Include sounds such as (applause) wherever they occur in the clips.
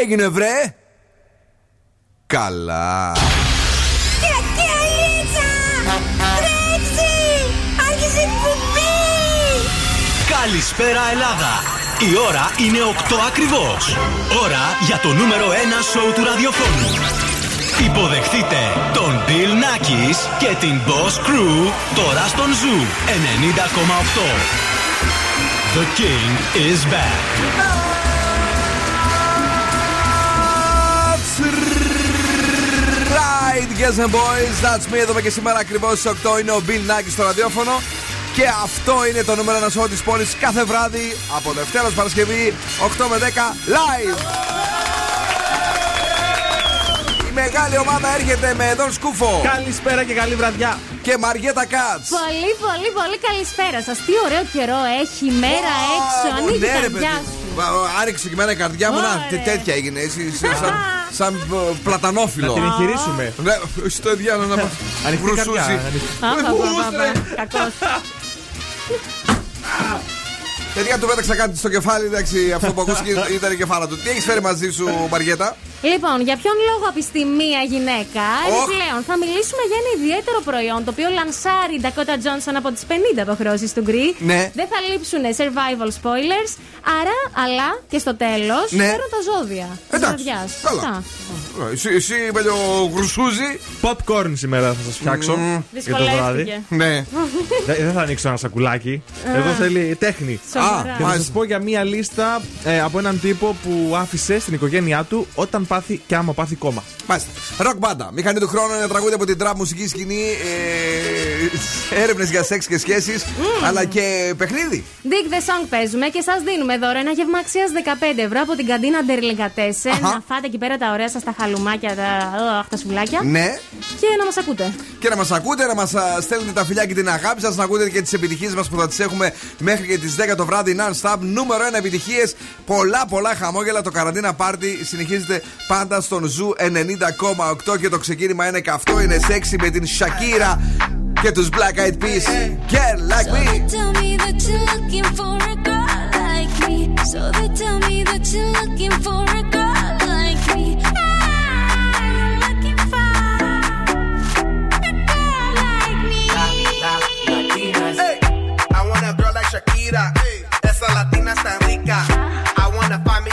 έγινε βρε; Καλά. Καλησπέρα Ελλάδα. Η ώρα είναι 8 ακριβώς. Ώρα για το νούμερο 1 σοου του ραδιοφώνου Υποδεχτείτε τον Bill Nackis και την Boss Crew τώρα στον Zoo 90,8 The King is back right, yes and boys, that's me. Εδώ και σήμερα ακριβώς στις 8 είναι ο Bill Νάκη στο ραδιόφωνο. Και αυτό είναι το νούμερο ένα σώμα της πόλης κάθε βράδυ από Δευτέρα Παρασκευή 8 με 10 live. Η μεγάλη ομάδα έρχεται με τον Σκούφο. Καλησπέρα και καλή βραδιά. Και Μαριέτα Κάτς. Πολύ, πολύ, πολύ καλησπέρα σας. Τι ωραίο καιρό έχει η μέρα έξω. Ανοίγει ναι, τα καρδιά σου. Άρεξε και εμένα η καρδιά μου. Να, τέτοια έγινε. Εσύ, σαν, σαν ε, πλατανόφιλο. Να την εγχειρήσουμε. Ναι, στο διάλογο να μας (laughs) Ανοιχτή καρδιά. Κακός. (laughs) Παιδιά του πέταξα κάτι στο κεφάλι, εντάξει, αυτό που ακούστηκε (laughs) ήταν η κεφάλα του. Τι έχεις φέρει μαζί σου, Μαριέτα; Λοιπόν, για ποιον λόγο επιστημία γυναίκα, oh. πλέον θα μιλήσουμε για ένα ιδιαίτερο προϊόν το οποίο λανσάρει η Dakota Johnson από τις 50 αποχρώσεις του γκρι. Ναι. Δεν θα λείψουν survival spoilers. Άρα, αλλά και στο τέλος ναι. φέρω τα ζώδια. Εντάξει. Καλά. Εσύ, εσύ παλιό γρουσούζι. Popcorn σήμερα θα σας φτιάξω. Mm. Για το βράδυ. Ναι. Δεν θα ανοίξω ένα σακουλάκι. Εδώ θέλει τέχνη. Και θα σας πω για μία λίστα ε, από έναν τύπο που άφησε στην οικογένειά του όταν πάθει και άμα πάθει κώμα. Μάλιστα. Ροκ μπάντα. Μηχανή του χρόνου είναι τραγούδι από την τραπ μουσική σκηνή. Ε, Έρευνες για σεξ και σχέσεις. Mm. Αλλά και παιχνίδι. Dig the song παίζουμε και σας δίνουμε δώρο ένα γεύμα αξίας 15 ευρώ από την καντίνα Ντερλικατέσσεν. Να φάτε εκεί πέρα τα ωραία σας τα χαλουμάκια, τα, oh, τα σουβλάκια. Ναι. Και να μας ακούτε. Και να μας ακούτε, να μας στέλνετε τα φιλιά και την αγάπη σας, να ακούτε και τις επιτυχίες μας που θα τις έχουμε μέχρι και τις 10 το βράδυ non-stop. Νούμερο 1 επιτυχίες. Πολλά πολλά χαμόγελα. Το καραντίνα πάρτι συνεχίζεται πάντα στον Ζου 90,8 και το ξεκίνημα είναι καυτό, είναι σεξι με την Shakira και τους Black Eyed Peas. Get like me. tell me that you're looking for a girl like me. So they tell me that you're looking for a girl like me. I'm looking for a girl like me. Hey, I want a girl like Shakira. Esa latina está rica.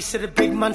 streets to the big man.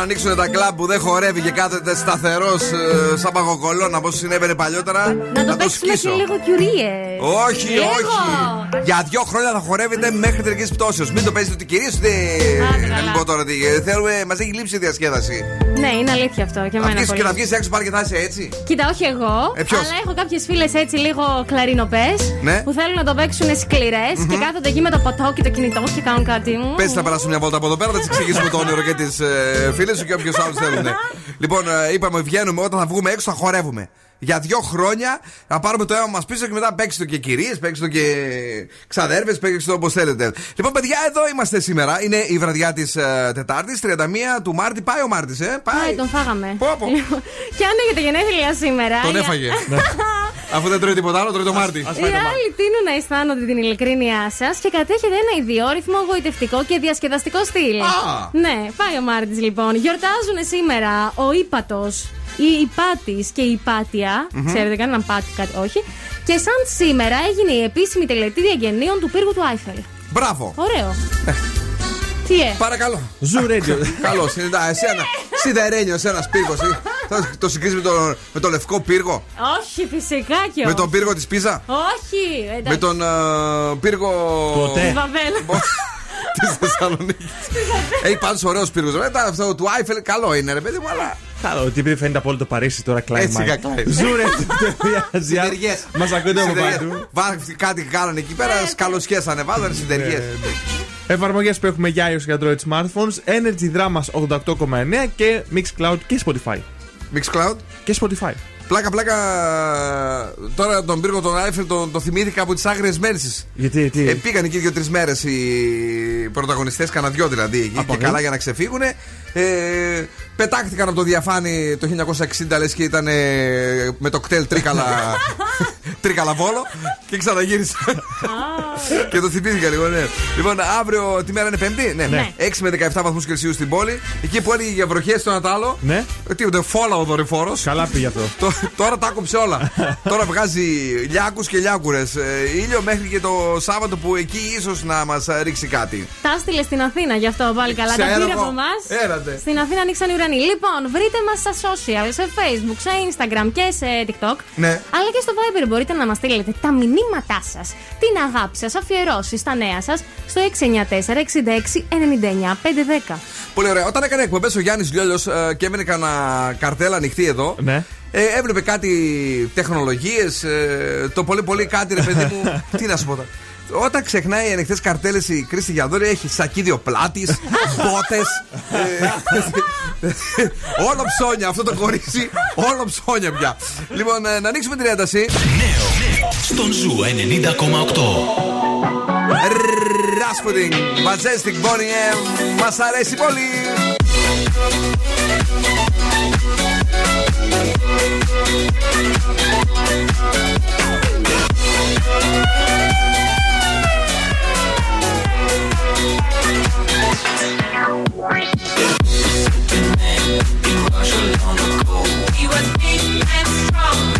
άνθρωπο όταν ανοίξουν τα κλαμπ που δεν χορεύει και κάθεται σταθερός σαν παγοκολόνα όπως συνέβαινε παλιότερα. Να το το παίξουμε και σκίσω. λίγο κιουρίες. Όχι, Λίγο. όχι. Για δύο χρόνια θα χορεύετε μέχρι τελικής πτώσεως. Μην το παίζετε ότι κυρίω. Άντε, Να καλά. μην πω τώρα τι. Θέλουμε, μας έχει λείψει η διασκέδαση. Ναι, είναι αλήθεια αυτό. Και Να εμένα βγει πολύ. και να βγεις έξω πάλι και θα είσαι έτσι. Κοίτα, όχι εγώ. Ε, ποιος; αλλά έχω κάποιες φίλες έτσι λίγο κλαρινοπές Ναι. που θέλουν να το παίξουν σκληρές και κάθονται εκεί με το ποτό και το κινητό και κάνουν κάτι μου. Πες να περάσουμε μια βόλτα από εδώ πέρα, θα τη εξηγήσουμε το όνειρο και τις ε, φίλες σου και όποιους άλλους θέλουν. (laughs) λοιπόν, ε, είπαμε, βγαίνουμε όταν θα βγούμε έξω θα χορεύουμε. Για δύο χρόνια θα πάρουμε το αίμα μας πίσω και μετά παίξτε το και κυρίες, παίξτε το και ξαδέρφες, παίξτε το όπως θέλετε. Λοιπόν, παιδιά, εδώ είμαστε σήμερα. Είναι η βραδιά της ε, Τετάρτης, 31 του Μάρτη. Πάει ο Μάρτης, ε. Πάει, τον φάγαμε. Πω, πω. Λοιπόν, και αν έχετε γενέθλια σήμερα. Τον οι- έφαγε. (laughs) Αφού δεν τρώει τίποτα άλλο, τρώει το Μάρτι. Οι άλλοι τείνουν να αισθάνονται την ειλικρίνειά σας και κατέχετε ένα ιδιόρυθμο, γοητευτικό και διασκεδαστικό στυλ. Α. Ναι, πάει ο Μάρτης λοιπόν. Γιορτάζουν σήμερα ο Υπάτιος, η Υπάτη και η Υπατία. Ξέρετε κανέναν Υπάτη, κάτι όχι. Και σαν σήμερα έγινε η επίσημη τελετή των εγκαινίων του Πύργου του Άιφελ. Μπράβο. Ωραίο. Τι ε; Παρακαλώ. Ζου Radio. (laughs) Καλώς. Εσένα. Σιδερένιο, ένα πύργος. Το συγκρίσει με το, με το λευκό πύργο. Όχι, φυσικά και Με όχι. τον πύργο της Πίζα. Όχι, εντάξει. Με τον ε, πύργο. Ποτέ. Τη Βαβέλα. Τη Θεσσαλονίκη. Έχει πάντως ωραίος πύργος. Μετά αυτό του Άιφελ καλό είναι, ρε παιδί μου, αλλά Καλό, ότι επειδή φαίνεται από όλο το Παρίσι τώρα κλάι Έτσι είχα κλάι. Ζούρε. Συνεργές. Μας ακούτε από Συνεργές. παντού. Βάζανε κάτι κάνανε εκεί πέρα, σκαλοσιέ ανεβάζανε συνεργέ. Εφαρμογές που έχουμε για iOS και Android smartphones, Energy Dramas 88,9 και Mixcloud και Spotify. Mixcloud. Και Spotify. Πλάκα, πλάκα. Τώρα τον πύργο τον Άιφελ τον, το θυμήθηκα από τις άγριες μέρσει. Γιατί, τι; Ε, πήγαν εκεί δύο-τρεις μέρες οι πρωταγωνιστές, κανένα δυο δηλαδή εκεί. Από και εκεί; καλά για να ξεφύγουν. Ε, πετάχτηκαν από το διαφάνη το 1960 λες και ήταν ε, με το κτέλ τρίκαλα, (laughs) τρίκαλα βόλο και ξαναγύρισαν. Και το θυμήθηκα λίγο, ναι. Λοιπόν, αύριο τη μέρα είναι Πέμπτη, ναι. Ναι. 6 με 17 βαθμούς Κελσίου στην πόλη. Εκεί που έλεγε για βροχές στο Νατάλο. Ναι. Ε, Τι ούτε φόλα ο δορυφόρος. Καλά πήγε αυτό. (laughs) Τώρα τα άκουψε όλα. (laughs) Τώρα βγάζει λιάκους και λιάκουρες. ήλιο μέχρι και το Σάββατο που εκεί ίσως να μας ρίξει κάτι. Τα έστειλε στην Αθήνα, γι' αυτό πάλι καλά. Τα Ξέρω πήρε εγώ. από εμάς. Έρατε. Στην Αθήνα ανοίξαν οι ουρανοί. Λοιπόν, βρείτε μας στα social, σε Facebook, σε Instagram και σε TikTok. Ναι. Αλλά και στο Viber μπορείτε να μας στείλετε τα μηνύματά σας, την αγάπη σας, αφιερώσεις τα νέα σας στο 694 66 99 510. Πολύ ωραία. Όταν έκανε εκπομπές ο Γιάννης Λιόλιος και έμενε καμία καρτέλα ανοιχτή εδώ. Ναι. Ε, έβλεπε κάτι τεχνολογίες, το πολύ πολύ κάτι ρε παιδί μου. (laughs) τι να σου πω τώρα. Όταν ξεχνάει οι ανοιχτές καρτέλες η Κρίστη Γιαδόρη έχει σακίδιο πλάτης, (laughs) μπότε. όλο ψώνια αυτό το κορίτσι. Όλο ψώνια πια. Λοιπόν, ε, να ανοίξουμε την ένταση. Νέο στον Ζου 90,8. Rasputin, Majestic Bonnie M. Μα αρέσει πολύ. He was big and strong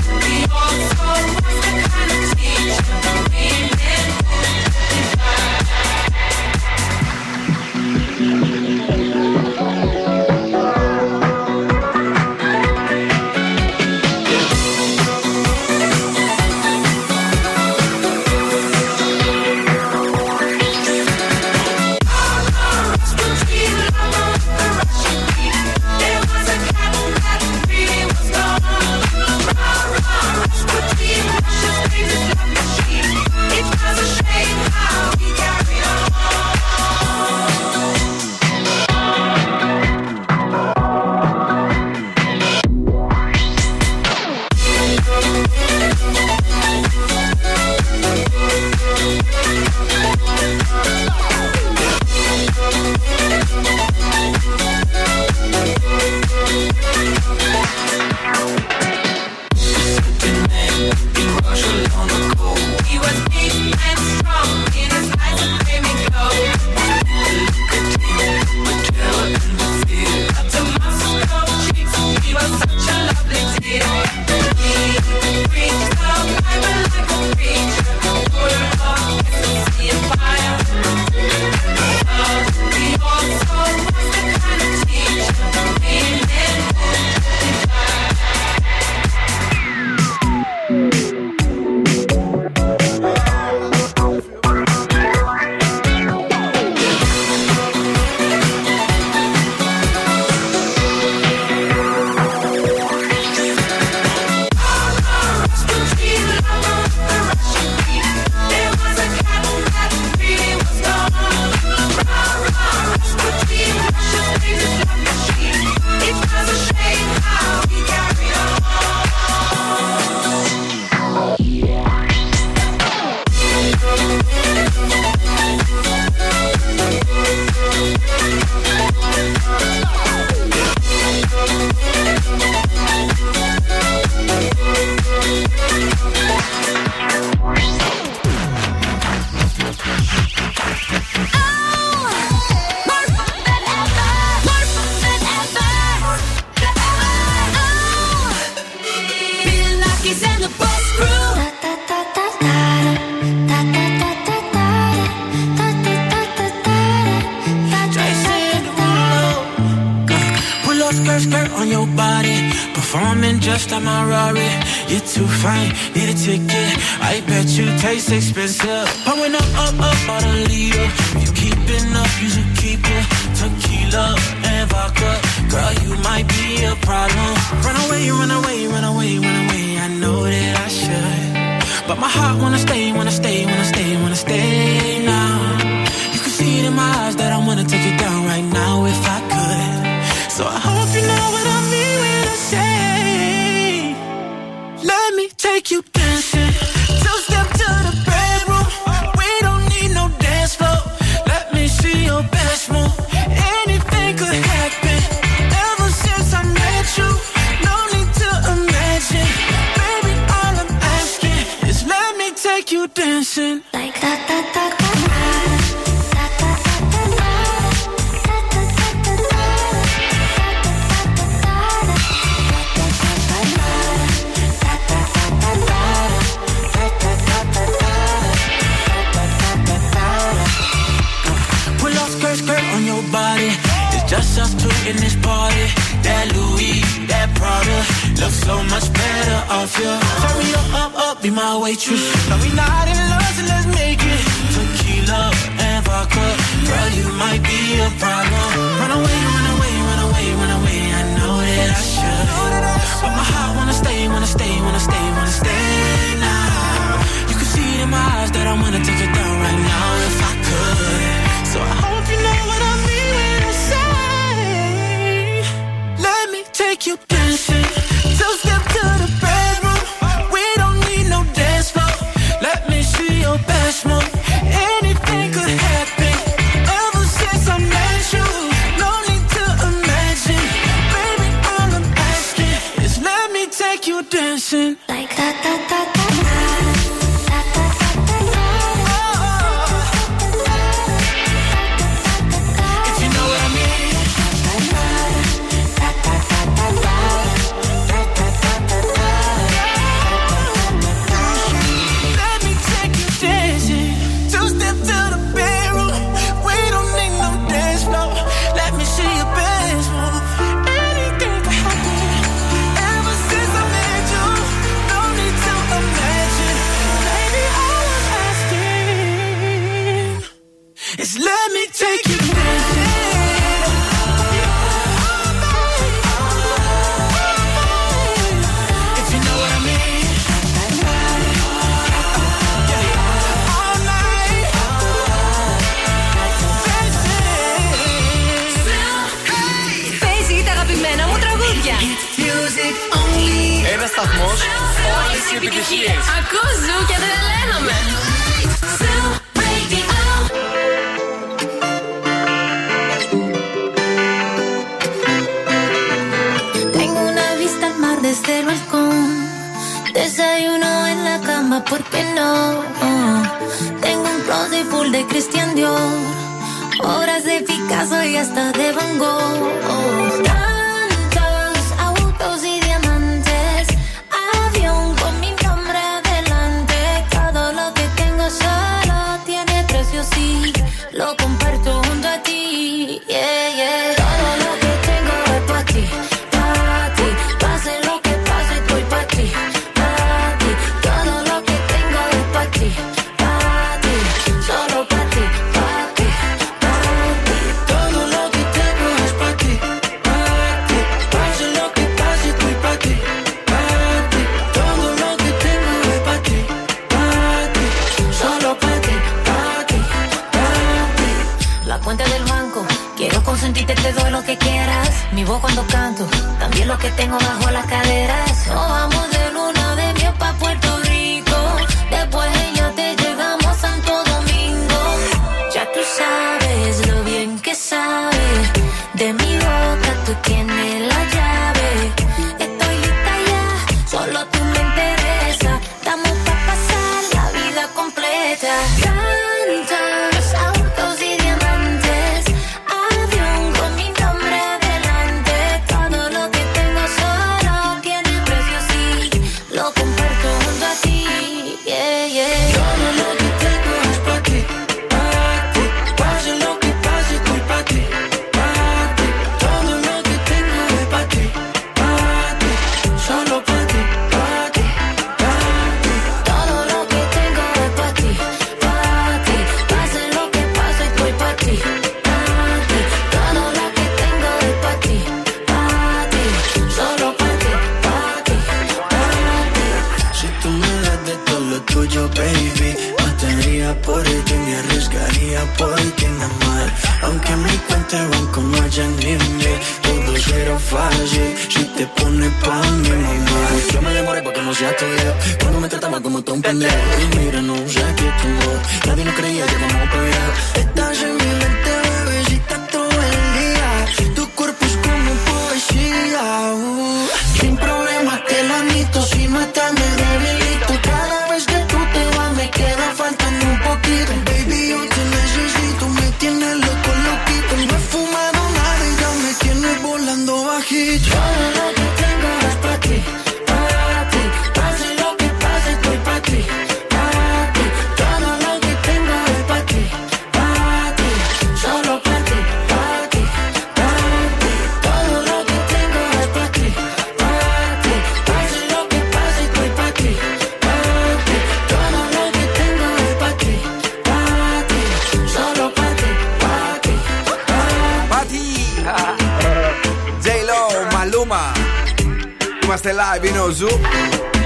live, είναι ο Ζου.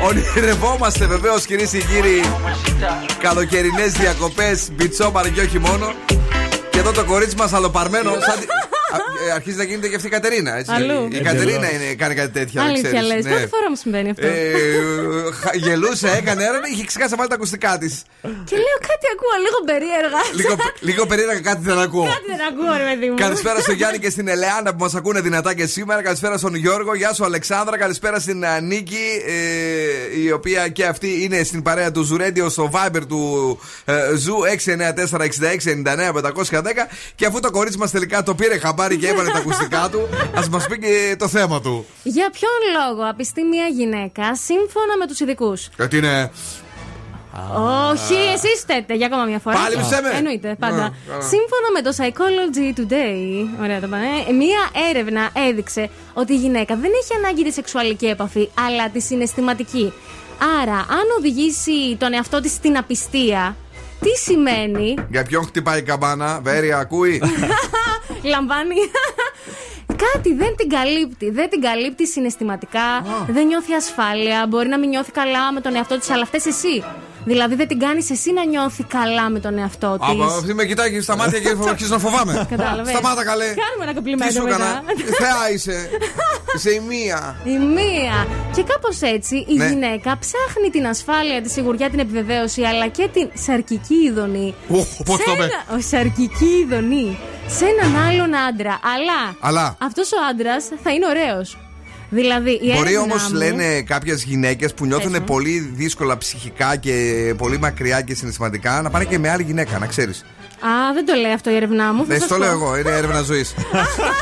Ονειρευόμαστε βεβαίως κυρίες και κύριοι καλοκαιρινές διακοπές, beach bar και όχι μόνο. Και εδώ το κορίτσι μας αλλοπαρμένο. Σαν... τη- Α, ε, Αρχίζει να γίνεται και αυτή η Κατερίνα. Έτσι. Αλλού. Η Κατερίνα είναι, κάνει κάτι τέτοια. να Αλήθεια ξέρεις. λες. Ναι. Πρώτη φορά μου συμβαίνει αυτό. Ε, χα- γελούσε, έκανε έρευνα, είχε ξεχάσει να βάλει τα ακουστικά της. Και λέω κάτι ακούω λίγο περίεργα. λίγο, λίγο περίεργα κάτι δεν ακούω. Κάτι δεν ακούω, ρε παιδί μου. Καλησπέρα στον Γιάννη και στην Ελεάνα που μας ακούνε δυνατά και σήμερα. Καλησπέρα στον Γιώργο. Γεια σου, Αλεξάνδρα. Καλησπέρα στην ε, Νίκη, ε, η οποία και αυτή είναι στην παρέα του Ζου Radio στο Viber του ε, Ζου 694-6699-510. Και αφού το κορίτσι μας τελικά το πήρε χαμπάρι και έβαλε τα ακουστικά του, ας μας πει και το θέμα του. Για ποιον λόγο απιστεί μια γυναίκα σύμφωνα με τους ειδικούς; Γιατί είναι; Όχι, εσείς φταίτε για ακόμα μια φορά. Πάλι μισέ με. Εννοείται, πάντα. Α, καλά. Σύμφωνα με το Psychology Today, ωραία το πάνε, μία έρευνα έδειξε ότι η γυναίκα δεν έχει ανάγκη τη σεξουαλική επαφή, αλλά τη συναισθηματική. Άρα, αν οδηγήσει τον εαυτό της στην απιστία, τι σημαίνει; Για ποιον χτυπάει η καμπάνα, Βέρεια, ακούει; (laughs) Λαμβάνει. Κάτι δεν την καλύπτει. Δεν την καλύπτει συναισθηματικά. Δεν νιώθει ασφάλεια. Μπορεί να μην νιώθει καλά με τον εαυτό της, αλλά αυτές εσύ. Δηλαδή δεν την κάνεις εσύ να νιώθει καλά με τον εαυτό της. Από αυτή με κοιτάει στα μάτια και (laughs) αρχίζω να φοβάμαι. Κατάλαβες. Σταμάτα καλέ. Κάνουμε ένα Τι κομπλιμέντο σου μετά. έκανα. Θεά είσαι. Είσαι η μία. Η μία. Και κάπως έτσι η Ναι. γυναίκα ψάχνει την ασφάλεια, τη σιγουριά, την επιβεβαίωση, αλλά και την σαρκική ειδονή. Οχ, πώς Σε το είπε. ένα- Ο σαρκική ειδονή. Σε έναν άλλον άντρα. Αλλά, Αλλά. αυτός ο άντρας θα είναι ωραίος. Δηλαδή, η Μπορεί έρευνά όμως, μου- λένε κάποιες γυναίκες που νιώθουν Πες μου. πολύ δύσκολα ψυχικά και πολύ μακριά και συναισθηματικά να πάνε και με άλλη γυναίκα, να ξέρεις. Α, δεν το λέει αυτό η έρευνά μου. θα Δεν σας το πω. λέω εγώ, είναι έρευνα ζωής.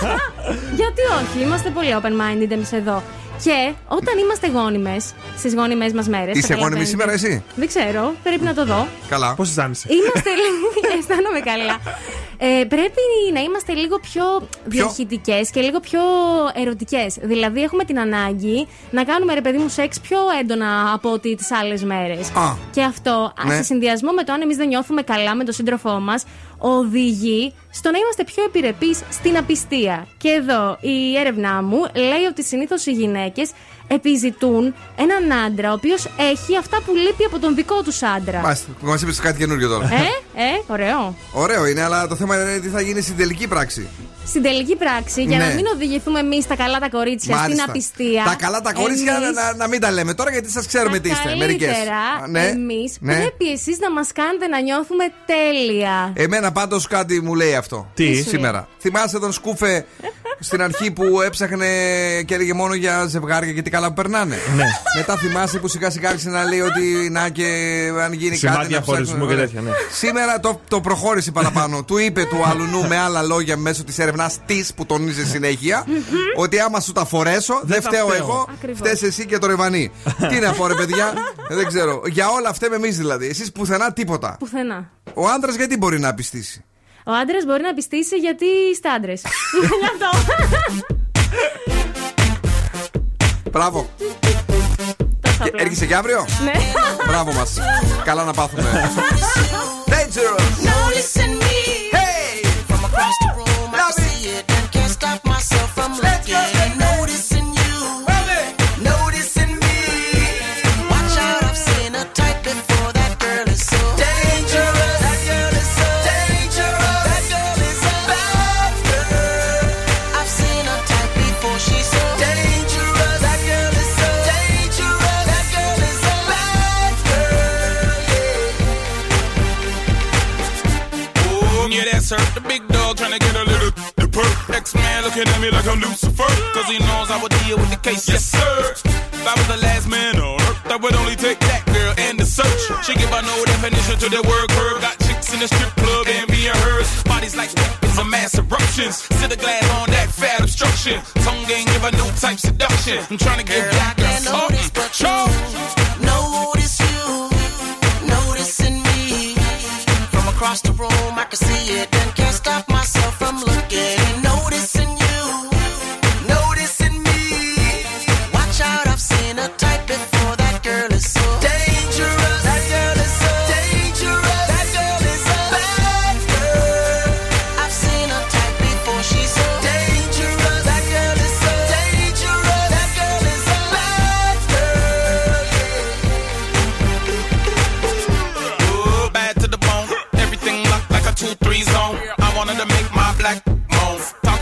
(laughs) Γιατί όχι, είμαστε πολύ open-minded εμείς εδώ. Και όταν είμαστε γόνιμες, στις γόνιμες μας μέρες. Είσαι γόνιμη σήμερα εσύ; Δεν ξέρω, πρέπει να το δω. Καλά. Πώς αισθάνεσαι. Είμαστε (laughs) λίγο. (laughs) αισθάνομαι καλά. Ε, πρέπει να είμαστε λίγο πιο διαχειτικέ και λίγο πιο ερωτικές. Δηλαδή, έχουμε την ανάγκη να κάνουμε ρε παιδί μου σεξ πιο έντονα από ότι τις άλλες μέρες. Α. Και αυτό, Ναι. σε συνδυασμό με το αν εμείς δεν νιώθουμε καλά με τον σύντροφό μας, οδηγεί στο να είμαστε πιο επιρρεπείς στην απιστία. Και εδώ η έρευνά μου λέει ότι συνήθως οι γυναίκες επιζητούν έναν άντρα ο οποίος έχει αυτά που λείπει από τον δικό τους άντρα. Μάλιστα, μας είπες κάτι καινούριο τώρα. Ε, ε, ωραίο. Ωραίο είναι, αλλά το θέμα είναι τι θα γίνει στην τελική πράξη. Στην τελική πράξη, για Ναι. να μην οδηγηθούμε εμείς τα καλά τα κορίτσια στην Μάλιστα. απιστία. Τα καλά τα κορίτσια εμείς- να, να μην τα λέμε τώρα γιατί σας ξέρουμε τι είστε. Μερικές. Καλύτερα, εμείς ναι. πρέπει εσείς να μας κάνετε να νιώθουμε τέλεια. Εμένα πάντως κάτι μου λέει αυτό. Τι; Τι σου σήμερα. Θυμάσαι τον Σκούφε στην αρχή που έψαχνε και έλεγε μόνο για ζευγάρια και τι καλά που περνάνε. Ναι. Μετά θυμάσαι που σιγά σιγά άρχισε να λέει ότι να και αν γίνει Σημάδια κάτι. να χωρισμού ψάχνουμε. και Ωραία. τέτοια, ναι. Σήμερα το, το προχώρησε παραπάνω. του είπε του αλουνού με άλλα λόγια μέσω της έρευνάς της που τονίζει συνέχεια ότι άμα σου τα φορέσω δεν τα φταίω φταίω. εγώ, Ακριβώς. φταίει εσύ και το ρεβανί. (laughs) τι να πω ρε παιδιά, Ε, δεν ξέρω. Για όλα φταίμε εμείς δηλαδή. Εσείς πουθενά τίποτα. Πουθενά. Ο άντρας γιατί μπορεί να πιστήσει; Ο άντρας μπορεί να πιστήσει γιατί είστε άντρες. Γι' (laughs) αυτό. Μπράβο. Τόσο Και απλά. έρχεσαι και αύριο; Ναι. Μπράβο μας. Καλά να πάθουμε. (laughs) Dangerous. The. X man looking at me like I'm Lucifer. Cause he knows I would deal with the case. Yes, sir. If I was the last man on earth, I would only take that girl and the search. She give her no definition to the word curve. Got chicks in the strip club and being hers. Bodies like weapons of mass eruptions. Sit a glass on that fat obstruction. Tongue ain't give her no type seduction. I'm trying to get black girl can't notice but you. Notice you, noticing me. From across the room, I can see it and can't stop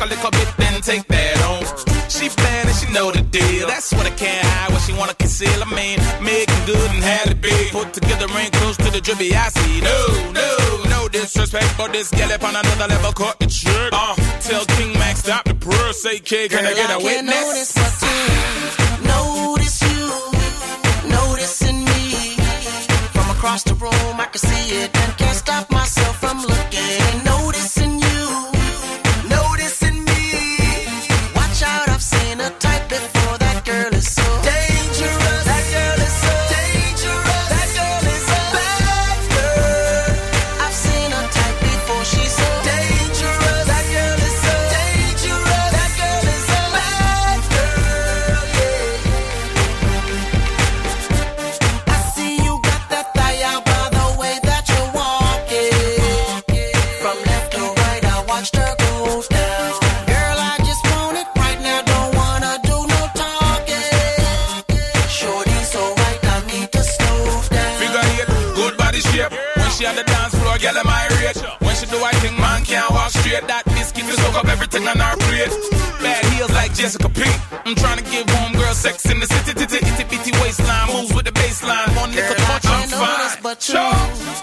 a little bit, then take that on. She bad and she know the deal. That's what I can't hide, what she wanna conceal. I mean, making good and had it big. Put together ain't close to the drippy I see. No, no, no disrespect, for this gal up on another level caught the trick. Uh, tell King Max stop the prayer, say kid, can I get a can't witness? Notice, notice you, noticing me. From across the room, I can see it and can't stop myself from looking. Noticing am When she do I think man can't walk straight. That biscuit will soak up everything on our plate. Bad heels like Jessica Pink. I'm trying to give home girl sex in the city, itty bitty waistline. Moves with the baseline. One nickel touch, I'm fine. but you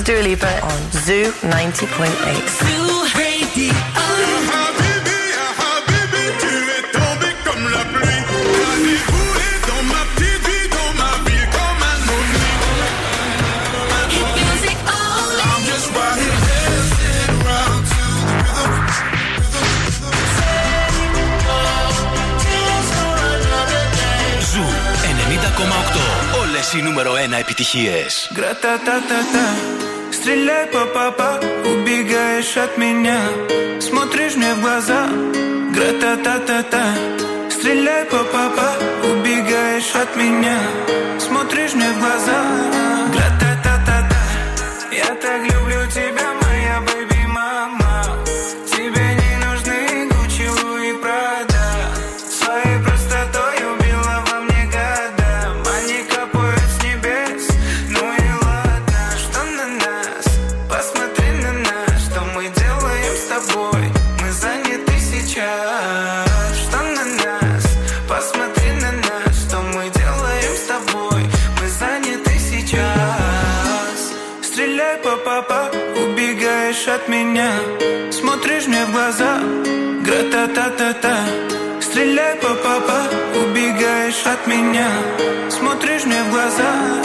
is Dua Lipa on Zoo 90.8. present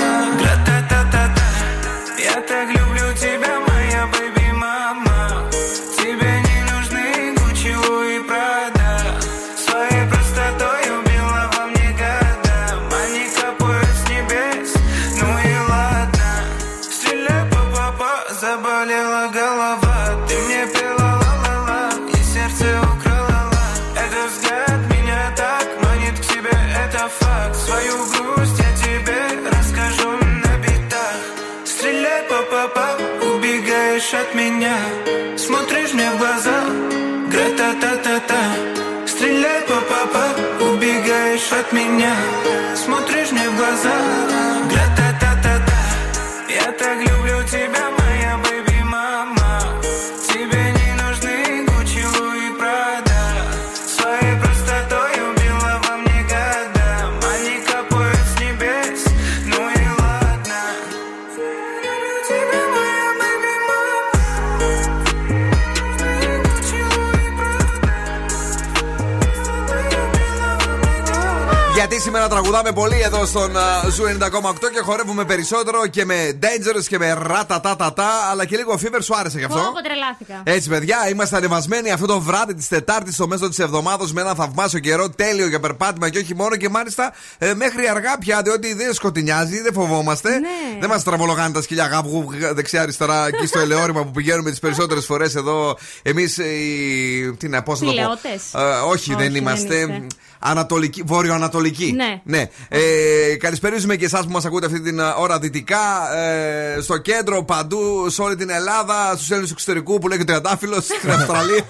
εδώ στον α, Ζου 90,8 και χορεύουμε περισσότερο και με Dangerous και με ρατατατατά, αλλά και λίγο Fever σου άρεσε γι' αυτό; Εγώ τρελάθηκα. Έτσι, παιδιά, είμαστε ανεβασμένοι αυτό το βράδυ της Τετάρτης στο μέσο της εβδομάδας με ένα θαυμάσιο καιρό τέλειο για περπάτημα και όχι μόνο και μάλιστα ε, μέχρι αργά πια, διότι δεν σκοτεινιάζει, δεν φοβόμαστε. Ναι. Δεν μας τραβολογάνε τα σκυλιά γαβ γου δεξιά-αριστερά εκεί στο Ελαιόρεμα που πηγαίνουμε τις περισσότερες φορές εδώ. Εμείς οι. Τι να πώ να το πω. Δηλιώτες. Ε, όχι, Όχι, δεν δεν είμαστε. είστε. Ανατολική, βόρειο-ανατολική. Ναι. Ε, καλησπέριζουμε και εσάς που μας ακούτε αυτή την α, ώρα δυτικά, ε, στο κέντρο, παντού, σε όλη την Ελλάδα, στους Έλληνες του εξωτερικού που λέγεται Τριαντάφυλλο, στην (laughs) Αυστραλία,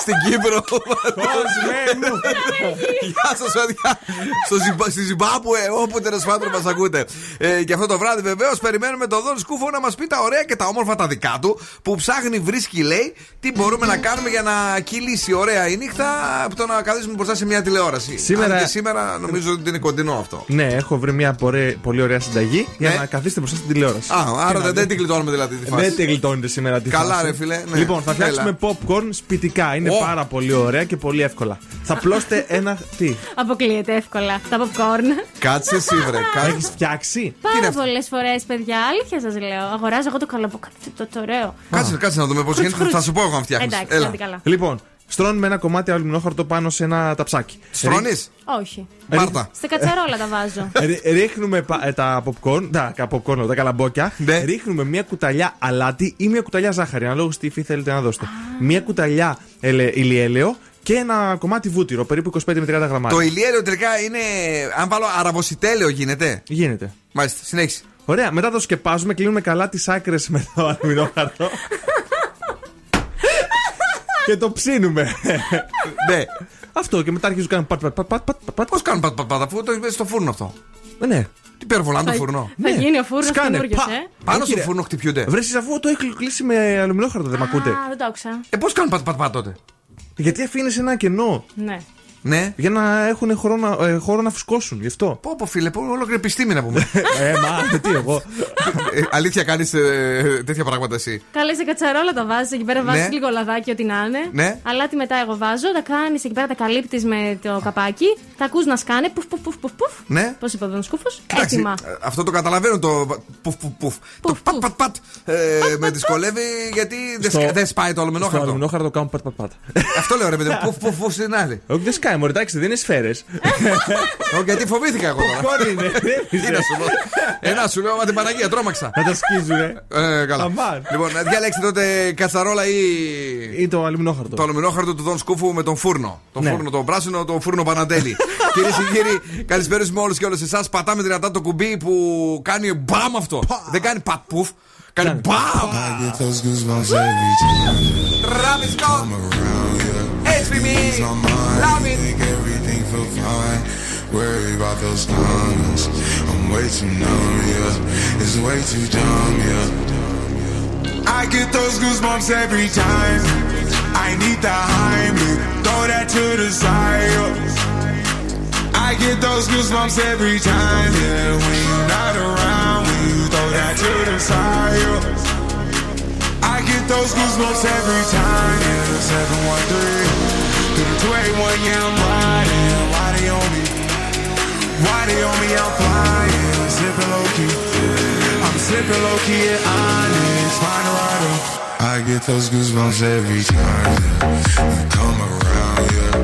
στην Κύπρο. Γεια σας, παιδιά. Στο Ζιμπα- Στη Ζιμπάμπουε, όπου τέλος πάντων μας ακούτε. Ε, και αυτό το βράδυ βεβαίως περιμένουμε τον Δόν Σκούφο να μας πει τα ωραία και τα όμορφα τα δικά του που ψάχνει, βρίσκει, λέει, τι μπορούμε να κάνουμε για να κυλήσει ωραία η νύχτα από το να καθίσουμε μπροστά σε μια τηλεόραση. Σήμερα- Αν και σήμερα νομίζω ότι είναι κοντινό αυτό. Ναι, έχω βρει μια πορε- πολύ ωραία συνταγή για Ναι. να καθίσετε μπροστά στην τηλεόραση. Α, άρα Τι να δεν, δω. δεν την κλειτώνουμε δηλαδή τη φάση. Δεν τη γλιτώνετε σήμερα τη Καλά, φάση. ρε φίλε, ναι. Λοιπόν, θα φτιάξουμε popcorn σπιτικά. Είναι Ω. πάρα πολύ ωραία και πολύ εύκολα. Θα πλώσετε ένα. Τι, Αποκλείεται εύκολα. Τα popcorn. Κάτσε εσύ, βρε. έχεις φτιάξει; Πάρα πολλές φορές, παιδιά. Αλήθεια σας λέω. Αγοράζω εγώ το καλοποκάτι, το, το ωραίο. Κάτσε, κάτσε να δούμε πώς γίνεται. Θα σου πω εγώ αν φτιάχνεις. Εντάξει, άντε καλά. Λοιπόν, στρώνουμε ένα κομμάτι αλουμινόχαρτο πάνω σε ένα ταψάκι. Στρώνεις; Όχι. Μάρτα. Στα κατσαρόλα τα βάζω. Ρι- Ρίχνουμε πα- ε, τα popcorn, τα, τα popcorn, τα καλαμπόκια. Ναι. Ρίχνουμε μια κουταλιά αλάτι ή μια κουταλιά ζάχαρη, ανάλογα τι υφή θέλετε να δώσετε. Μια κουταλιά ελε, ηλιέλαιο και ένα κομμάτι βούτυρο, περίπου 25 με 30 γραμμάρια. Το ηλιέλαιο τελικά είναι. Αν βάλω αραβοσιτέλαιο γίνεται; Γίνεται. Μάλιστα, συνέχισε. Ωραία, μετά το σκεπάζουμε, κλείνουμε καλά τις άκρες με το (laughs) αλουμινόχαρτο. Και το ψήνουμε. ναι. Αυτό και μετά αρχίζουν να κάνουν πατ πατ πατ πατ πατ. Πώς κάνουν πατ πατ πατ αφού το έχει στο φούρνο αυτό; Ναι. Τι υπερβολά το Θα- φουρνό. Θα γίνει ο φούρνος Σκάνε, καινούριο, πα. ε. Πάνω κύριε. στο φούρνο χτυπιούνται. Βρε αφού το έχει κλείσει με αλουμινόχαρτο, δεν με ακούτε. Α, δεν το άκουσα. Ε, πώς κάνουν πατ πατ πατ τότε; Γιατί αφήνεις ένα κενό; Ναι. Ναι. Για να έχουν χώρο να, ε, χώρο να φουσκώσουν. Γι' αυτό. Πω, πω, φίλε, πω, ολόκληρη επιστήμη να πούμε. (laughs) ε, μα, τι εγώ. Ε, αλήθεια κάνεις τέτοια πράγματα εσύ. Καλέ σε κατσαρόλα τα βάζεις εκεί πέρα, βάζεις Ναι. λίγο λαδάκι, ό,τι να είναι. Ναι. Αλλά τι μετά εγώ βάζω, τα κάνεις εκεί πέρα, τα καλύπτεις με το καπάκι, τα ακούς να σκάνε, πουφ, πουφ, πουφ, πουφ, πουφ. Ναι. Πώς είπε ο σκούφος, Εντάξει, έτοιμα. ε, αυτό το καταλαβαίνω το πουφ πουφ πουφ. Το πατ πατ πατ. ε, Με δυσκολεύει γιατί δεν Στο- σκα- δεν σπάει το Στο αλουμινόχαρτο. αλουμινόχαρτο κάνουν πατ πατ πατ. Αυτό λέω ρε παιδί μου. Πουφ πουφ πουφ στην άλλη. Όχι, δεν σκάει, μωρέ, εντάξει, δεν είναι σφαίρες. Όχι, Γιατί φοβήθηκα εγώ τώρα. Μπορεί είναι. Τι να σου πω. Ένα σου λέω, μα την Παναγία, τρόμαξα. Να τα σκίζουνε. Ε, καλά. Αμάν. Λοιπόν, να διαλέξετε τότε κατσαρόλα ή. Ή το αλουμινόχαρτο. Το αλουμινόχαρτο του Δον Σκούφου με τον φούρνο. Τον Ναι. φούρνο, τον πράσινο, τον φούρνο Παναντέλη. (laughs) Κυρίες και κύριοι, καλησπέρισουμε όλους και όλες εσάς. Πατάμε δυνατά το κουμπί που κάνει μπαμ αυτό. Δεν κάνει πατ πουφ. Κάνει μπαμ. I get those goosebumps every time. Travis Scott. I'm around you. HPV. Ease my mind. Love it. Make everything feel fine. Worry about those comments. I'm way too numb, yeah. It's way too dumb, yeah. I get those goosebumps every time. I need the Heimlich. Throw that to the side. I get those goosebumps every time, yeah. When you're not around, when you throw that to the side. I get those goosebumps every time, yeah. 713 the 281, yeah, I'm riding. Why they on me? Why they on me? I'm flying, sipping low key. I'm sipping low key at Onyx, find a rider. I get those goosebumps every time yeah. you come around. Yeah,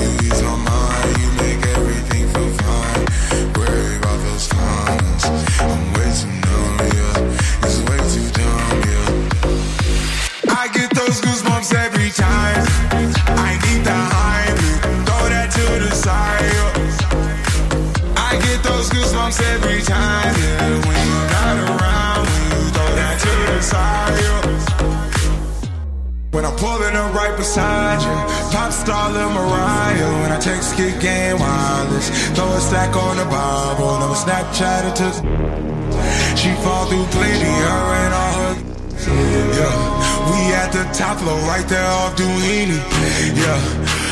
you ease my mind, you goosebumps every time, yeah. When you're not around, when you throw that to the side. yeah. When I'm pulling up right beside you, pop star Lil Mariah. When I text kick game wireless, throw a stack on the Bible, never Snapchat it to. She fall through plenty, her and all her. Yeah, we at the top floor, right there off Duini. Yeah,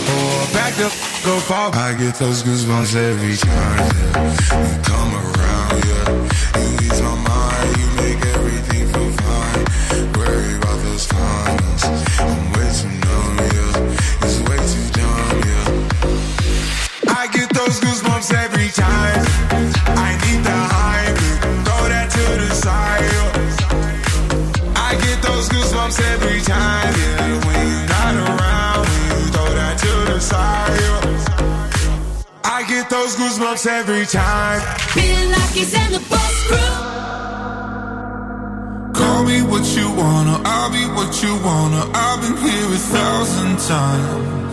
Back the go far. I get those goosebumps every time. Time. Bill Nackis and the Boss Crew. Call me what you wanna, I'll be what you wanna. I've been here a thousand times.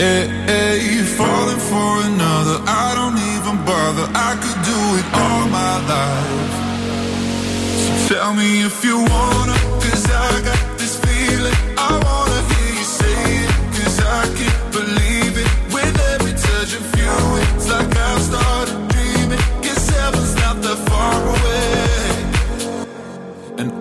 Eh, eh, hey, hey, falling for another, I don't even bother. I could do it all my life. So tell me if you wanna,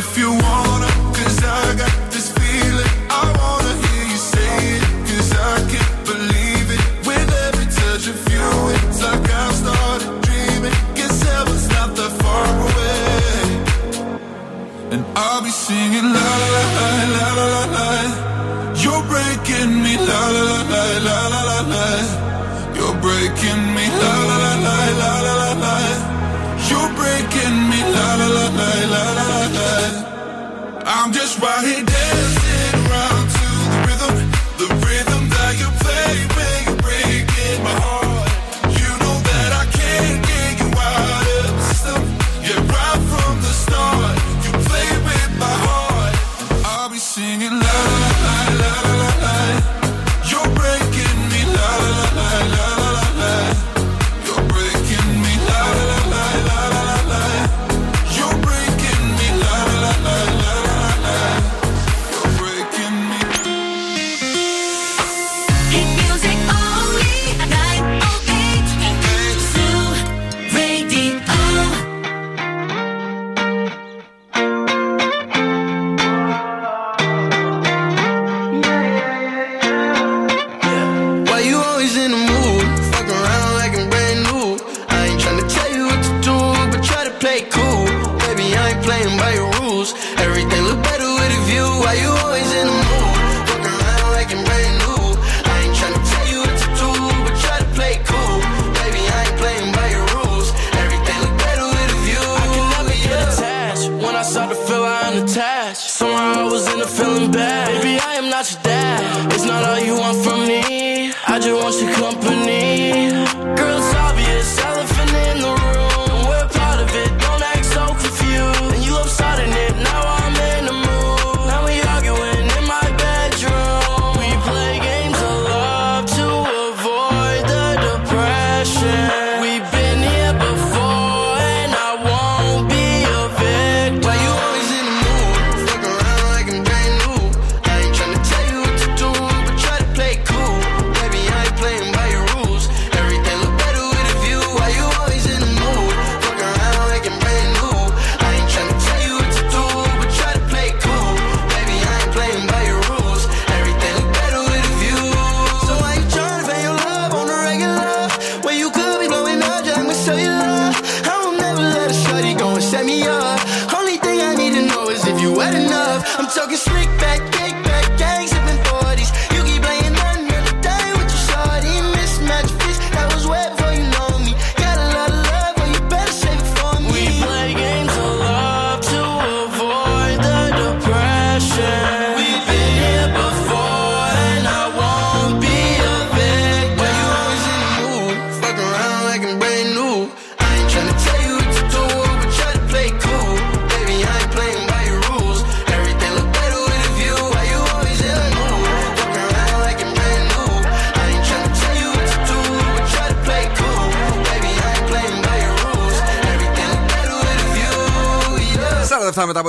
if you wanna, I got this feeling. I wanna hear you say I can't believe it. With every touch of you, it's like I've started dreaming. Guess heaven's not that far away. And I'll be singing la la la la la la la. You're breaking me la la la la la la la. You're breaking me la la la la la la la. You're breaking me la la la la la la. I'm just right here playing by your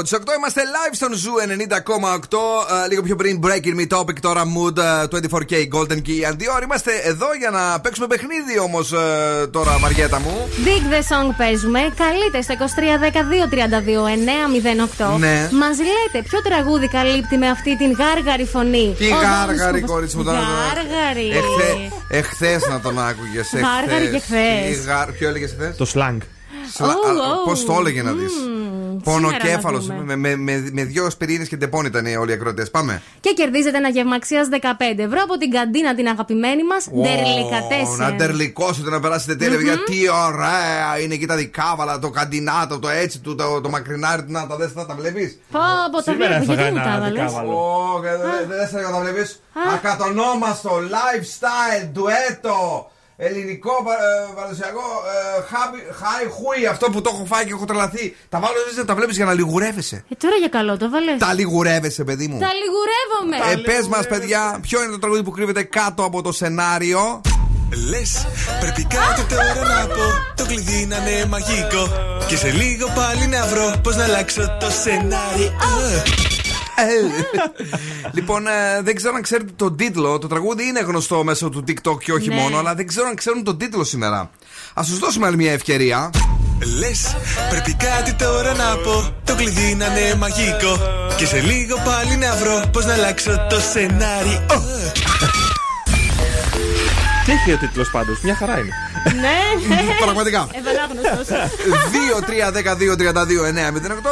από τις 8 είμαστε live στον Zoo 90,8. Ε, λίγο πιο πριν Breaking Me Topic, τώρα Mood ε, 24K Golden Key and Dior. Είμαστε εδώ για να παίξουμε παιχνίδι όμως τώρα, Μαριέτα μου. Dig the song παίζουμε. Καλείτε στο 2310-232-908. Ναι. Μας λέτε ποιο τραγούδι καλύπτει με αυτή την γάργαρη φωνή. Τι Ο γάργαρη, Δόνης κορίτσι μου, τώρα. Γάργαρη. Εχθέ να τον άκουγες. Γάργαρη και χθες. Ποιο έλεγες χθε; Το slang. Oh, oh. Πώς το έλεγε να δεις; Μμμ, Πονοκέφαλος. σήμερα να δούμε. Με, με, με, με δύο σπιρίνες και τεπών ήταν όλοι οι ακροτέ. Πάμε. Και κερδίζετε ένα γεύμα αξίας 15 ευρώ από την καντίνα την αγαπημένη μας Ω, Ντερλικατέσεν. Να ντερλικώσετε να περάσετε τέλεια, παιδιά. Τι ωραία είναι εκεί τα δικάβαλα, το καντινάτο, το έτσι του, το, το μακρινάρι του. Να τα δες, θα τα βλέπεις. Πω, πω, τα βλέπω. Γιατί μου τα έβαλες; Όχι, δεν θε να τα βλέπει. Ακατονόμαστο, lifestyle, duetto. Ελληνικό ε, παραδοσιακό ε, χάμπι- χάι χούι, αυτό που το έχω φάει και έχω τρελαθεί. Τα βάλω εσύ να τα βλέπεις για να λιγουρεύεσαι. Ε, τώρα για καλό το βάλες. Τα λιγουρεύεσαι, παιδί μου. Τα λιγουρεύομαι. Ε, πες μας, παιδιά, ποιο είναι το τραγούδι που κρύβεται κάτω από το σενάριο; Λες, πρέπει κάτι τώρα να πω. Το κλειδί να είναι μαγικό. Και σε λίγο πάλι να βρω πώς να αλλάξω το σενάριο. Λοιπόν, ε, δεν ξέρω αν ξέρετε τον τίτλο. Το τραγούδι είναι γνωστό μέσω του TikTok και όχι Ναι. μόνο, αλλά δεν ξέρω αν ξέρουν τον τίτλο σήμερα. Α τους δώσουμε άλλη μια ευκαιρία. Λες, πρέπει κάτι τώρα να πω. Το κλειδί να είναι μαγικό. Και σε λίγο πάλι να βρω πώς να αλλάξω το σενάριο. Τι έχει ο τίτλος πάντως, μια χαρά είναι. Ναι, ναι. (laughs) Πραγματικά. Ευανάγνωστος.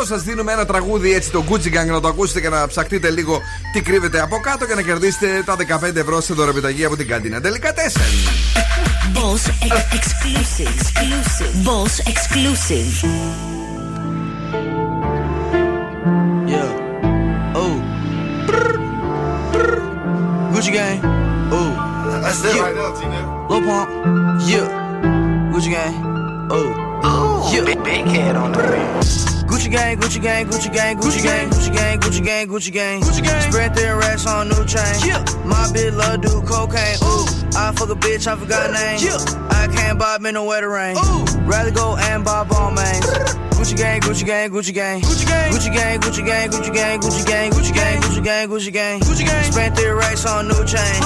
2-3-10-2-32-9-08 Σας δίνουμε ένα τραγούδι έτσι το Gucci Gang να το ακούσετε και να ψαχτείτε λίγο τι κρύβεται από κάτω και να κερδίσετε τα 15 ευρώ σε δωρεπιταγή από την καντίνα. Τελικά 4. Boss ex- exclusive. Exclusive. Boss exclusive. Yeah. Oh. Gucci gang. Oh. That's it right now, Tina. Lil Pump. Yeah. Gucci gang. Oh. oh. Yeah. Big, big head on the ring. Gucci gang, Gucci gang, Gucci gang, Gucci gang, Gucci gang, Gucci gang, Gucci gang, Gucci gang. Spread their racks on new chain. Yeah. My bitch love do cocaine. Ooh. I fuck a bitch, I forgot name. Yeah. I can't buy me no wetter rain. Ooh. Rather go and buy ball mains. Gucci gang, Gucci gang, Gucci gang, Gucci gang, Gucci gang, Gucci gang, Gucci gang, Gucci gang, Gucci gang, Gucci gang, Gucci gang, Gucci gang. Spent their racks on new chain.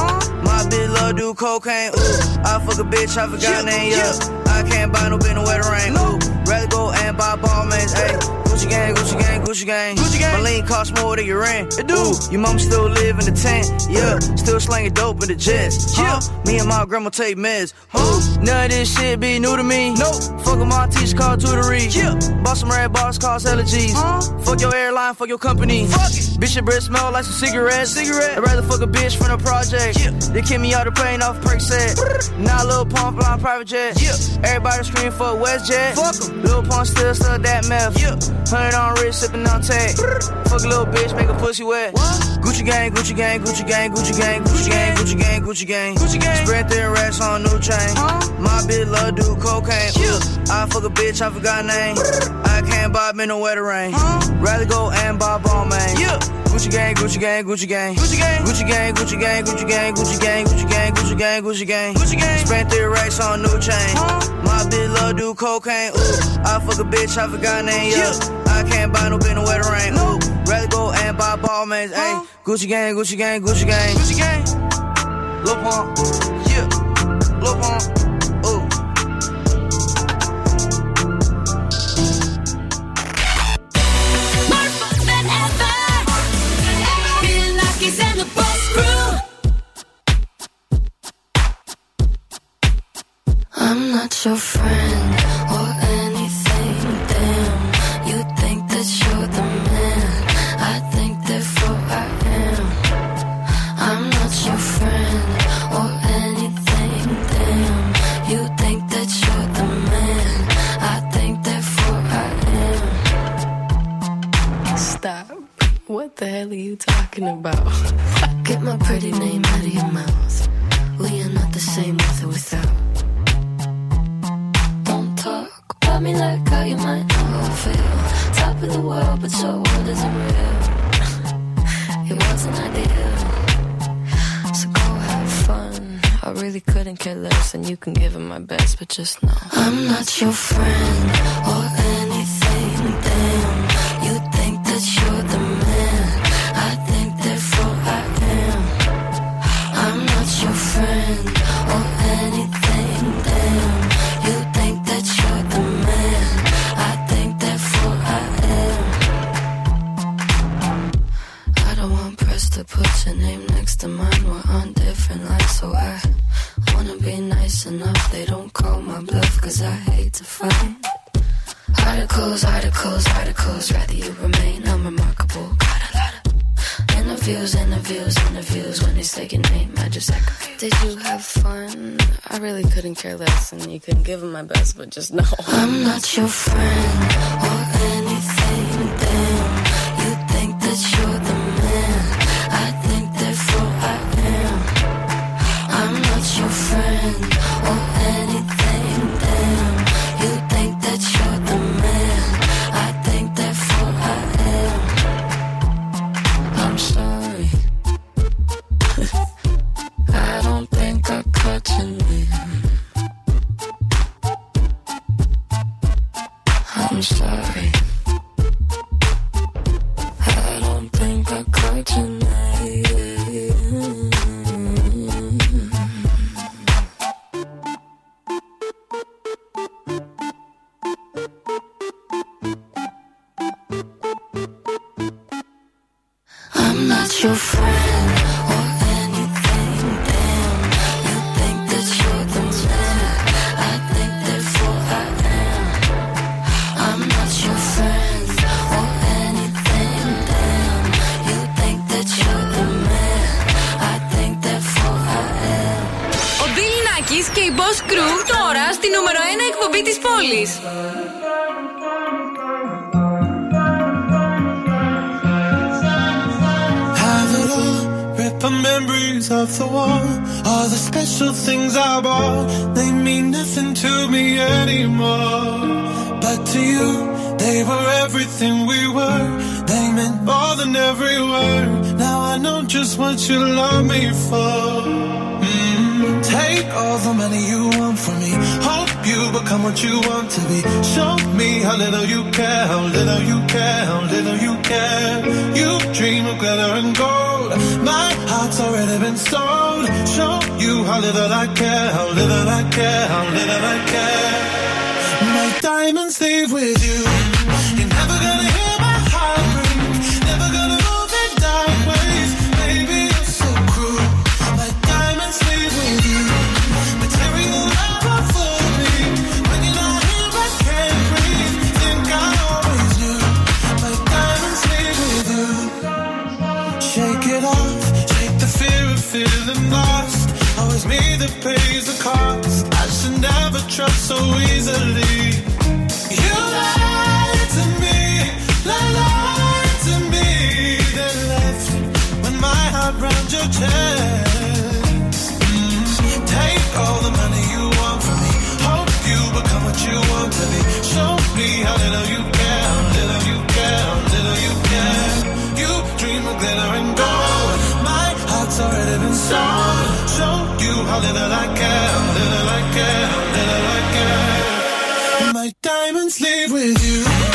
My bitch love do cocaine. Ooh. I fuck a bitch, I forgot name. Yeah. I can't buy no bin wetter rain. Ooh. Rather go and buy ball mains. Ayy. Gucci gang, Gucci gang, Gucci gang. Gucci gang. My lean cost more than your rent. It do. Your mom still live in the tent. Yeah. Still slanging dope in the jets. Yeah. Me and my grandma take meds. Huh. None of this shit be new to me. Nope. Fuck my teacher called tutory. Yeah. Bought some red bars cause allergies. Huh. Fuck your airline, fuck your company. Fuck it. Bitch, your breath smell like some cigarettes. Cigarette. I'd rather fuck a bitch from the project. Yeah. They kick me out the plane off perk set. now Lil Pump flying private jet. Yeah. Everybody scream for WestJet. Fuck 'em. Lil Pump still stuck that meth. Yeah. Hundred on wrist, sipping on tech. Fuck a little bitch, make a pussy wet. Gucci gang, Gucci gang, Gucci gang, Gucci gang, Gucci gang, Gucci gang, Gucci gang, Gucci gang. Spread their racks on new chain. My bitch love do cocaine. I fuck a bitch, I forgot name. I can't buy me no wetter rain. Rather go and buy ball man. Gucci gang, Gucci gang, Gucci gang, Gucci gang, Gucci gang, Gucci gang, Gucci gang, Gucci gang, Gucci gang, Gucci gang, Gucci gang, Gucci gang. Spent their racks on new chain. My bitch love do cocaine. Ooh. I fuck a bitch, I forgot name. Yeah. I can't buy no bin wetter rain. Ooh. Rather go and buy ball mains. Ayy. Gucci gang, Gucci gang, Gucci gang, Gucci gang. Lil Pump. Yeah. Lil Pump. I'm not your friend or anything. Damn, you think that you're the man. I think therefore I am. I'm not your friend or anything. Damn, you think that you're the man. I think therefore I am. Stop. What the hell are you talking about? Get my pretty name out of your mouth. We are not the same with or without. About me like how you might know feel. Top of the world, but your world isn't real. (laughs) It wasn't ideal. So go have fun. I really couldn't care less, and you can give it my best, but just know I'm not your friend or anything. Damn, you think that you're the man. I think therefore I am. I'm not your friend or anything. Really couldn't care less, and you can give it my best, but just know (laughs) I'm not your friend diamonds live with you.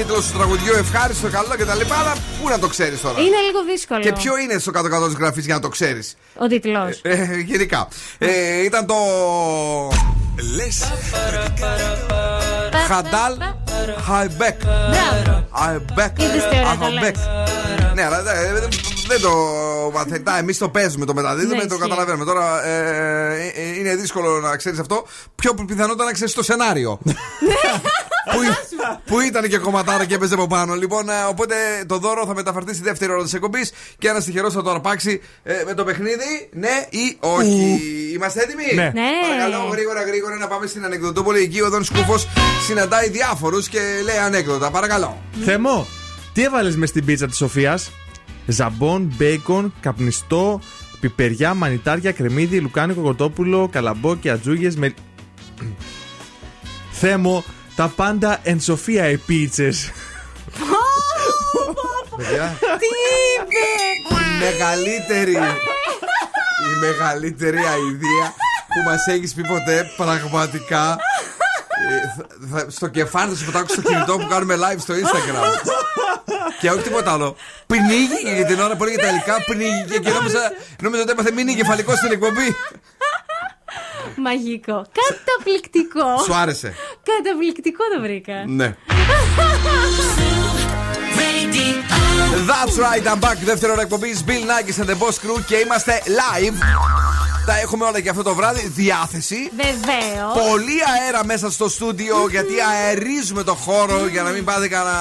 τίτλος του τραγουδιού ευχάριστο, καλό κτλ. Αλλά πού να το ξέρεις τώρα; Είναι λίγο δύσκολο. Και ποιο είναι στο κάτω-κάτω της γραφής για να το ξέρεις; Ο τίτλος. Ε, ε, γενικά. Ε, ήταν το. Λες. Χαντάλ Χαϊμπέκ. Ναι, αλλά δεν το μαθαίνουμε. Εμείς το παίζουμε, το μεταδίδουμε, ναι, το καταλαβαίνουμε. Τώρα είναι δύσκολο να ξέρεις αυτό. Πιο πιθανότατα να ξέρεις το σενάριο. Ναι. (laughs) που, ήταν και κομματάρα και έπαιζε από πάνω. Λοιπόν, ε, οπότε το δώρο θα μεταφερθεί στη δεύτερη ώρα της εκπομπής και ένας τυχερός θα το αρπάξει ε, με το παιχνίδι, ναι ή όχι. Είμαστε έτοιμοι; ναι. ναι. Παρακαλώ, γρήγορα, γρήγορα να πάμε στην ανεκδοτούπολη. Εκεί ο Δον Σκούφος συναντάει διάφορους και λέει ανέκδοτα. Παρακαλώ. Ναι. Θεμό, τι έβαλες μες στην πίτσα της Σοφίας; Ζαμπόν, μπέικον, καπνιστό, πιπεριά, μανιτάρια, κρεμμύδι, λουκάνικο κοτόπουλο, καλαμπό και ατζούγες με. (clears throat) Θέμο, τα πάντα εν σοφία επίτσε. Τι είπε! Μεγαλύτερη. Η μεγαλύτερη αηδία που μας έχεις πει ποτέ, πραγματικά. Ε, στο κεφάλι θα σου πετάξω στο κινητό που κάνουμε live στο Instagram. Και όχι τίποτα άλλο. Πνίγηκε για την ώρα που έλεγε τα υλικά, πνίγηκε και νόμιζα ότι έπαθε μείνει κεφαλικό στην εκπομπή. Μαγικό. Καταπληκτικό. Σου άρεσε. Καταπληκτικό το βρήκα. Ναι. That's right, I'm back. Δεύτερο ώρα εκπομπής Bill Nackis and the Boss Crew και είμαστε live. Τα έχουμε όλα και αυτό το βράδυ. Διάθεση. Βεβαίως. Πολύ αέρα μέσα στο στούντιο γιατί αερίζουμε το χώρο για να μην πάτε κανένα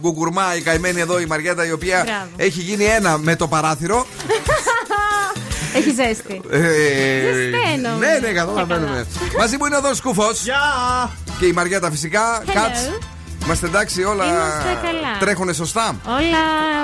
γκουγκουρμά η καημένη εδώ η Μαριέτα η οποία Μπράβο. έχει γίνει ένα με το παράθυρο. (laughs) Έχει ζέστη. Ε, Ζεσταίνω. Ναι, ναι, καταλαβαίνουμε. Μαζί μου είναι εδώ ο Σκούφος. Και η Μαριέτα φυσικά. Hello. Κάτς. Είμαστε εντάξει, όλα Είμαστε καλά. τρέχουνε σωστά. Όλα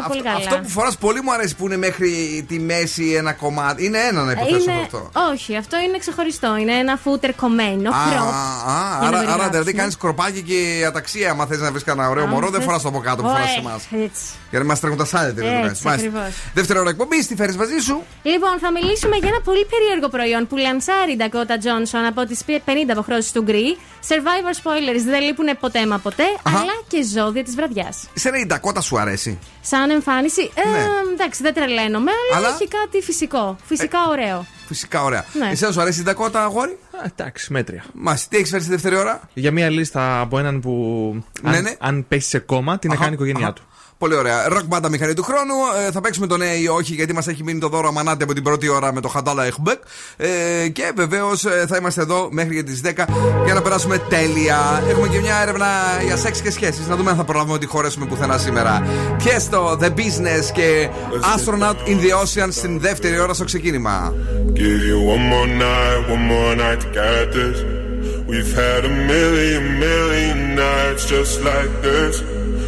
πολύ καλά. Αυτό που φοράς πολύ μου αρέσει που είναι μέχρι τη μέση ένα κομμάτι. Είναι ένα να υποθέσω είναι... αυτό. Όχι, αυτό είναι ξεχωριστό. Είναι ένα φούτερ κομμένο. Α, crop, α, για να άρα, μην άρα δηλαδή γράψουμε. κάνεις κροπάκι και αταξία. Αν θες να βρεις κανένα ωραίο Α, μωρό, δεν θες- φοράς το από κάτω που φοράς Ωραία, εμάς. έτσι. Για να μας τρέχουν τα σάλια Έτσι, ακριβώς. Δεύτερο ώρα εκπομπής, τι φέρεις μαζί σου; Λοιπόν, θα μιλήσουμε για ένα πολύ περίεργο προϊόν που λανσάρει η Dakota Johnson από τις 50 αποχρώσεις του Γκρι. Survivor spoilers δεν λείπουν ποτέ μα ποτέ, αλλά και ζώδια της βραδιάς. Σένα η Ντακότα σου αρέσει. Σαν εμφάνιση. Ε, Ναι. εντάξει, δεν τρελαίνομαι, αλλά, Αλλά- Ε, έχει κάτι φυσικό. Φυσικά ωραίο. Φυσικά ωραία. Ναι. Εσένα σου αρέσει η Ντακότα, αγόρι; Εντάξει, μέτρια. Μα τι έχεις φέρει στη δεύτερη ώρα; Για μια λίστα από έναν που. Αν, Ναι, ναι. αν πέσει σε κόμμα, την Αχα, κάνει η οικογένειά αχα. του. Πολύ ωραία. Ροκ μπάντα μηχανή του χρόνου. Ε, θα παίξουμε το ναι ή όχι, γιατί μας έχει μείνει το δώρο αμανάτε από την πρώτη ώρα με το Χαντάλα Εχμπεκ. Ε, και βεβαίως θα είμαστε εδώ μέχρι και τις 10 για να περάσουμε τέλεια. Έχουμε και μια έρευνα για σεξ και σχέσεις. Να δούμε αν θα προλάβουμε ότι χωρέσουμε πουθενά σήμερα. Tiesto, The Business και Astronaut in the Ocean στην δεύτερη ώρα στο ξεκίνημα. Give you one more night, one more night to get this. We've had a million, million nights just like this.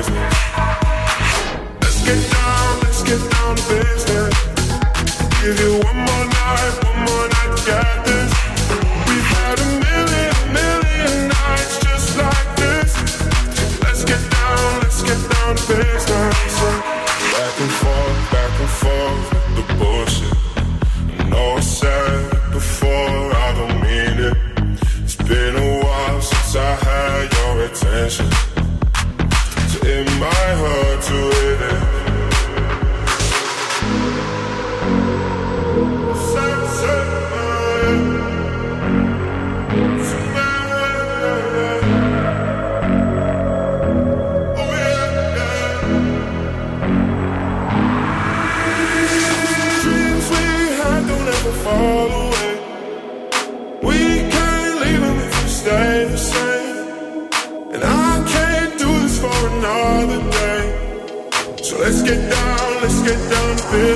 Cause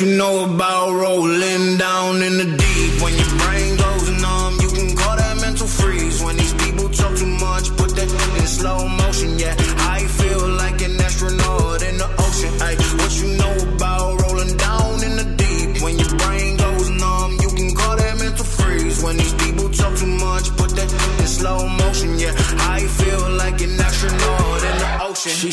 You know about rolling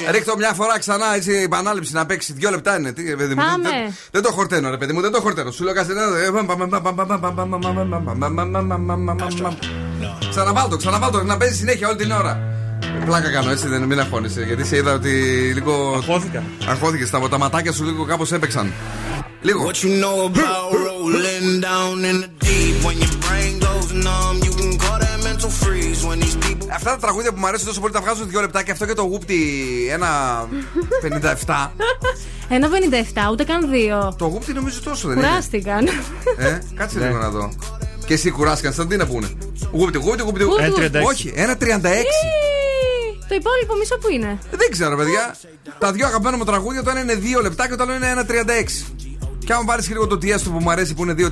In the ocean. Ρίχτω μια φορά ξανά έτσι η επανάληψη να παίξει. Δύο λεπτά είναι. Τι, παιδί μου, Πάμε. δεν, δεν το χορταίνω, ρε παιδί μου, δεν το χορταίνω. Σου λέω κάτι. Ξαναβάλ το, ξαναβάλ το, να παίζει συνέχεια όλη την ώρα. Πλάκα κάνω έτσι, δεν μην αγχώνεσαι. Γιατί σε είδα ότι λίγο. Αγχώθηκα. Αγχώθηκε. Τα, τα ματάκια σου λίγο κάπω έπαιξαν. Λίγο. What you know about rolling down in the deep when your brain goes numb, you can call that mental freeze when these people. Αυτά τα τραγούδια που μου αρέσουν τόσο πολύ τα βγάζουν δύο λεπτά και αυτό και το γούπτι ένα 57. (laughs) Ένα 57, ούτε καν δύο. Το γούπτι νομίζω τόσο δεν είναι. Κουράστηκαν. Ε, κάτσε λίγο να δω. Και εσύ κουράστηκαν, σαν τι να πούνε. Γούπτι, γούπτι, γούπτι. Γούπτι, Ε, γούπτι. 36. Όχι, ένα 36. Το υπόλοιπο μισό που είναι. Δεν ξέρω, παιδιά. Τα δύο αγαπημένα μου τραγούδια, το ένα είναι 2 λεπτά και το άλλο είναι ένα 36. Και άμα πάρεις και λίγο το TS του που μου αρέσει που είναι 2.34,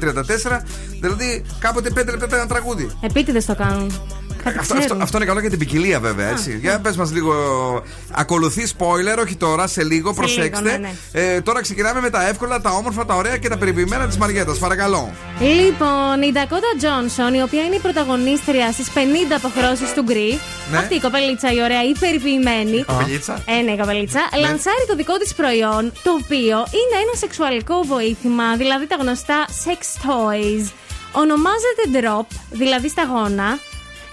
δηλαδή κάποτε 5 λεπτά ήταν ένα τραγούδι. Επίτηδες το κάνουν. Κάτι Αυτό, αυτό, ξέρουν. αυτό είναι καλό για την ποικιλία, βέβαια. Έτσι. Για πες μας λίγο. Ακολουθεί spoiler, όχι τώρα, σε λίγο, Σε προσέξτε. λίγο, ναι, Ε, τώρα ξεκινάμε με τα εύκολα, τα όμορφα, τα ωραία και τα περιποιημένα της Μαριέτας. Παρακαλώ. Λοιπόν, η Ντακότα Τζόνσον, η οποία είναι η πρωταγωνίστρια στις 50 αποχρώσεις του Γκρι. Ναι. Αυτή η κοπελίτσα, η ωραία, η περιποιημένη. Κοπελίτσα. Ε, ναι, η κοπελίτσα. Λανσάρει το δικό της προϊόν, το οποίο είναι ένα σεξουαλικό βοήθημα, δηλαδή τα γνωστά sex toys. Ονομάζεται Drop, δηλαδή σταγόνα.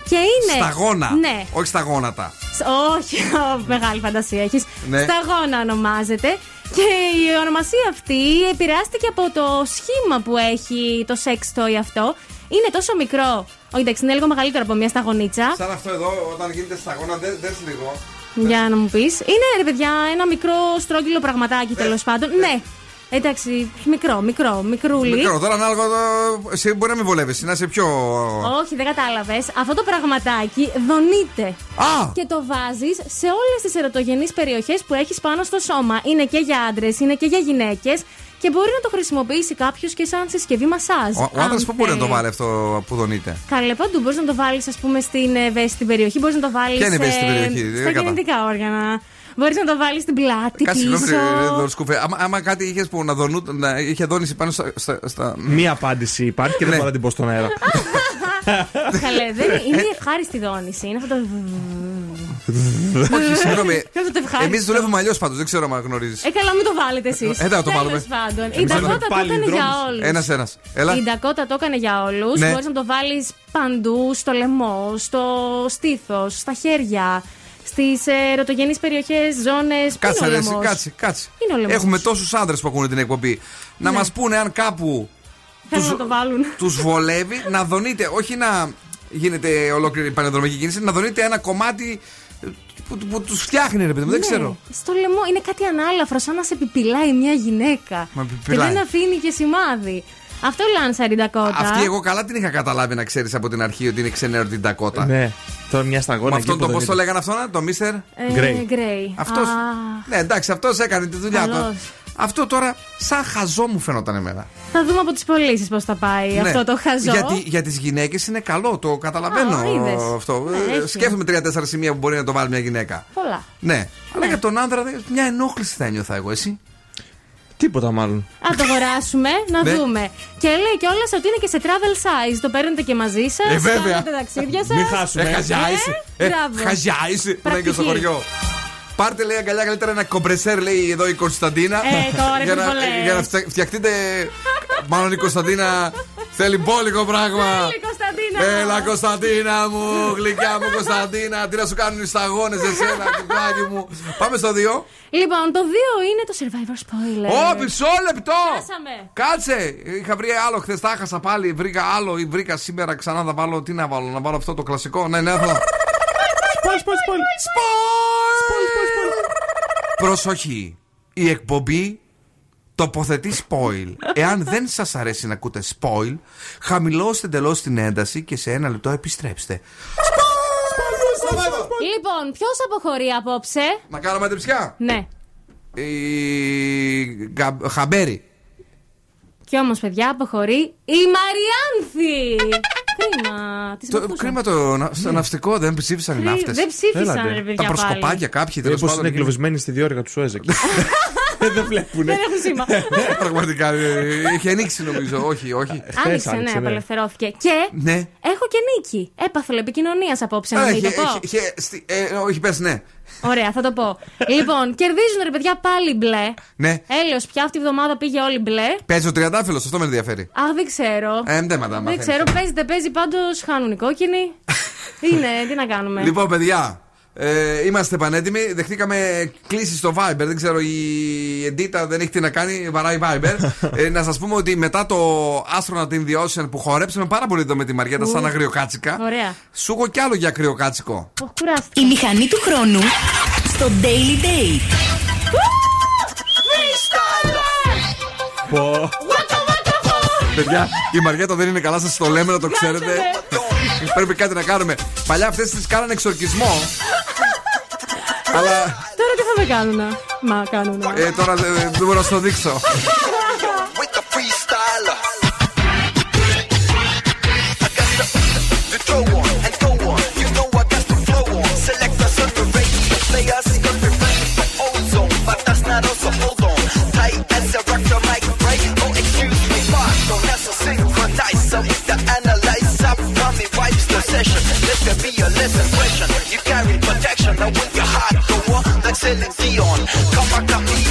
Και είναι. Σταγόνα. Ναι. Όχι στα γόνατα. Σ- Όχι, μεγάλη φαντασία έχεις. Ναι. Σταγόνα ονομάζεται. Και η ονομασία αυτή επηρεάστηκε από το σχήμα που έχει το sex toy αυτό. Είναι τόσο μικρό. Όχι, εντάξει, είναι λίγο μεγαλύτερο από μια σταγονίτσα. Σαν αυτό εδώ, όταν γίνεται σταγόνα, δε, δες λίγο. Για να μου πεις. Είναι ρε παιδιά ένα μικρό στρόγγυλο πραγματάκι τέλος πάντων. Ναι. Εντάξει, μικρό, μικρό, μικρούλι. Μικρό, τώρα ανάλογα. το- Εσύ μπορεί να μην βολεύεσαι, να είσαι πιο. Όχι, δεν κατάλαβες. Αυτό το πραγματάκι δονείται. Α! Και το βάζεις σε όλες τις ερωτογενείς περιοχές που έχεις πάνω στο σώμα. Είναι και για άντρες, είναι και για γυναίκες. Και μπορεί να το χρησιμοποιήσει κάποιος και σαν συσκευή μασάζ. Ο, ο άντρας αν πού μπορεί να το θέλει. βάλει αυτό που δονείται; Καλέ, παντού. Μπορείς να το βάλεις, ας πούμε, στην ευαίσθητη περιοχή. Μπορείς να το βάλεις. Ποια είναι η ευαίσθητη περιοχή; Δεν Στα κατάλαβα. γεννητικά όργανα. Μπορείς να το βάλεις στην πλάτη Κάτσε, πίσω. συγγνώμη, ρε, ρε, Δωρσκούφε. Άμα, άμα κάτι είχες που να, δονού, να είχε δόνηση πάνω στα. στα, στα... Μία απάντηση υπάρχει και δεν μπορώ να την πω στον αέρα. (laughs) Καλέ, δεν είναι, είναι η ευχάριστη δόνηση. Είναι αυτό το. (laughs) Όχι, συγγνώμη. (laughs) Είναι αυτό το ευχάριστο. Εμείς δουλεύουμε αλλιώς πάντως, δεν ξέρω αν γνωρίζεις. Ε, καλά, μην το βάλετε εσείς. Ε, δεν θα το βάλουμε. πάντων. Η Εμείς θα Ντακότα το πάλι έκανε για δρόμους. όλους. Ένας-ένας. Έλα. Η Ντακότα το έκανε για όλους. Ναι. Μπορείς να το βάλεις παντού, στο λαιμό, στο στήθος, στα χέρια, στις ερωτογενείς περιοχές, ζώνες. Κάτσε, ρε, εσύ, κάτσε, κάτσε. Είναι ο λαιμός. Έχουμε τόσους άντρε που ακούνε την εκπομπή. Να Ναι. μας πούνε αν κάπου Θέλουν να το βάλουν. (laughs) τους βολεύει να δονείτε, όχι να γίνεται ολόκληρη η πανεδρομική κίνηση, να δονείτε ένα κομμάτι που, που, τους φτιάχνει, ρε παιδί μου, δεν Ναι, ξέρω. Στο λαιμό είναι κάτι ανάλαφρο, σαν να σε επιπυλάει μια γυναίκα. Μα Και επιπυλάει. δεν αφήνει και σημάδι. Αυτό Λάνσαρη Ντακότα. Αυτή εγώ καλά την είχα καταλάβει να ξέρεις από την αρχή ότι είναι ξενέρο την Τακότα. Ναι. Τώρα μια Με σταγόνα αυτόν το πώς το λέγανε αυτό, το Μίστερ; Ε, Γκρέι. Γκρέι. Αυτός- Α, Ναι, εντάξει, αυτός έκανε τη δουλειά του. Καλός. Αυτό τώρα, σαν χαζό μου φαίνονταν εμένα. Θα δούμε από τις πωλήσεις πώς θα πάει Ναι. αυτό το χαζό. Γιατί για τις γυναίκες είναι καλό, το καταλαβαίνω Α, είδες. αυτό. Ναι, Ε, έχει. Σκέφτομαι τρία-τέσσερα σημεία που μπορεί να το βάλει μια γυναίκα. Πολλά. Ναι. Αλλά για τον άντρα δεν- μια ενόχληση θα ένιωθα εγώ, εσύ. Τίποτα μάλλον. Α το αγοράσουμε, να Ναι. δούμε. Και λέει κιόλας ότι είναι και σε travel size. Το παίρνετε και μαζί σας. Ε, βέβαια. Κάνετε ταξίδια σας. Μην χάσουμε. Ε, χαζιάείσαι. Ε, Ε, μπράβο. χαζιάείσαι που είναι και στο Πρακτική. χωριό. Πάρτε λέει αγκαλιά καλύτερα ένα κομπρεσέρ, λέει εδώ η Κωνσταντίνα. Ε, τώρα για, τι να, πολλές. για να φτια- φτιαχτείτε. Μάλλον η Κωνσταντίνα θέλει μπόλικο πράγμα. Θέλει, Κωνσταντίνα. Έλα Κωνσταντίνα μου, γλυκιά μου Κωνσταντίνα. Τι να σου κάνουν οι σταγόνες εσένα, κουκλάκι μου. Πάμε στο 2. Λοιπόν, το 2 είναι το survivor spoiler. Ω, μισό λεπτό! Χάσαμε. Κάτσε! Είχα βρει άλλο χθες, τα έχασα πάλι. Βρήκα άλλο ή βρήκα σήμερα ξανά. Θα βάλω. Τι να βάλω, να βάλω αυτό το κλασικό. Ναι, ναι, θα. Σπολ, σπολ, σπολ. Προσοχή! Η εκπομπή τοποθετεί spoil. Εάν δεν σας αρέσει να ακούτε spoil, χαμηλώστε εντελώς την ένταση και σε ένα λεπτό επιστρέψτε. Λοιπόν, ποιος αποχωρεί απόψε; Να κάνω μαντεψιά. Ναι. Η Γα- Χαμπέρι. Και όμως, παιδιά, αποχωρεί η Μαριάνθη. Κρίμα. Τη Το κρίμα το να- στο ναυτικό δεν ψήφισαν οι ναύτες. Δεν ψήφισαν, Έλατε. ρε παιδιά. Τα προσκοπάκια πάλι. κάποιοι τέλο Μήπως είναι πάντων. εγκλωβισμένοι στη διόρυγα του Σουέζεκ. (laughs) Δεν βλέπουν. Δεν έχουν σήμα. Πραγματικά. ε, Είχε ανοίξει νομίζω. Όχι, όχι. Άνοιξε, ναι, άνοιξε, ναι. απελευθερώθηκε. Και Ναι. έχω και νίκη. Έπαθλο επικοινωνίας απόψε, να Α, μην είχε- το πω. είχε- είχε στι- ε, Όχι, πες ναι. Ωραία, θα το πω. λοιπόν, κερδίζουν ρε παιδιά πάλι μπλε. Ναι. Έλεος πια αυτή η εβδομάδα πήγε όλη μπλε. Παίζει ο τριαντάφυλλος, αυτό με ενδιαφέρει. Αχ, δεν ξέρω. Ε, δεν μαντά, δεν ξέρω, παίζει, δεν παίζει, πάντως χάνουν οι κόκκινοι. (laughs) Είναι, τι να κάνουμε. Λοιπόν, παιδιά, ε, είμαστε πανέτοιμοι. Δεχτήκαμε κλήσει στο Viber. Δεν ξέρω, η Εντίτα δεν έχει τι να κάνει. Βαράει Viber. (laughs) ε, να σας πούμε ότι μετά το Astronaut in the Ocean που χορέψαμε πάρα πολύ εδώ με τη Μαριέτα σαν αγριοκάτσικα. Ωραία. Σου έχω κι άλλο για αγριοκάτσικο. Οχ, κουράστηκα. Η μηχανή του χρόνου στο Daily Date. Πω. Παιδιά, η Μαριέτα δεν είναι καλά, σας το λέμε να το ξέρετε. Πρέπει κάτι να κάνουμε. Παλιά αυτές τις κάνανε εξορκισμό. Αλλά Τώρα τι θα με κάνουν. Μα κάνουν. ε, τώρα δεν δεν μπορώ να σου το δείξω. (laughs) session. Let there be a less impression. You carry protection. Now with your heart go on, like Celine Dion. Come on, chameleon.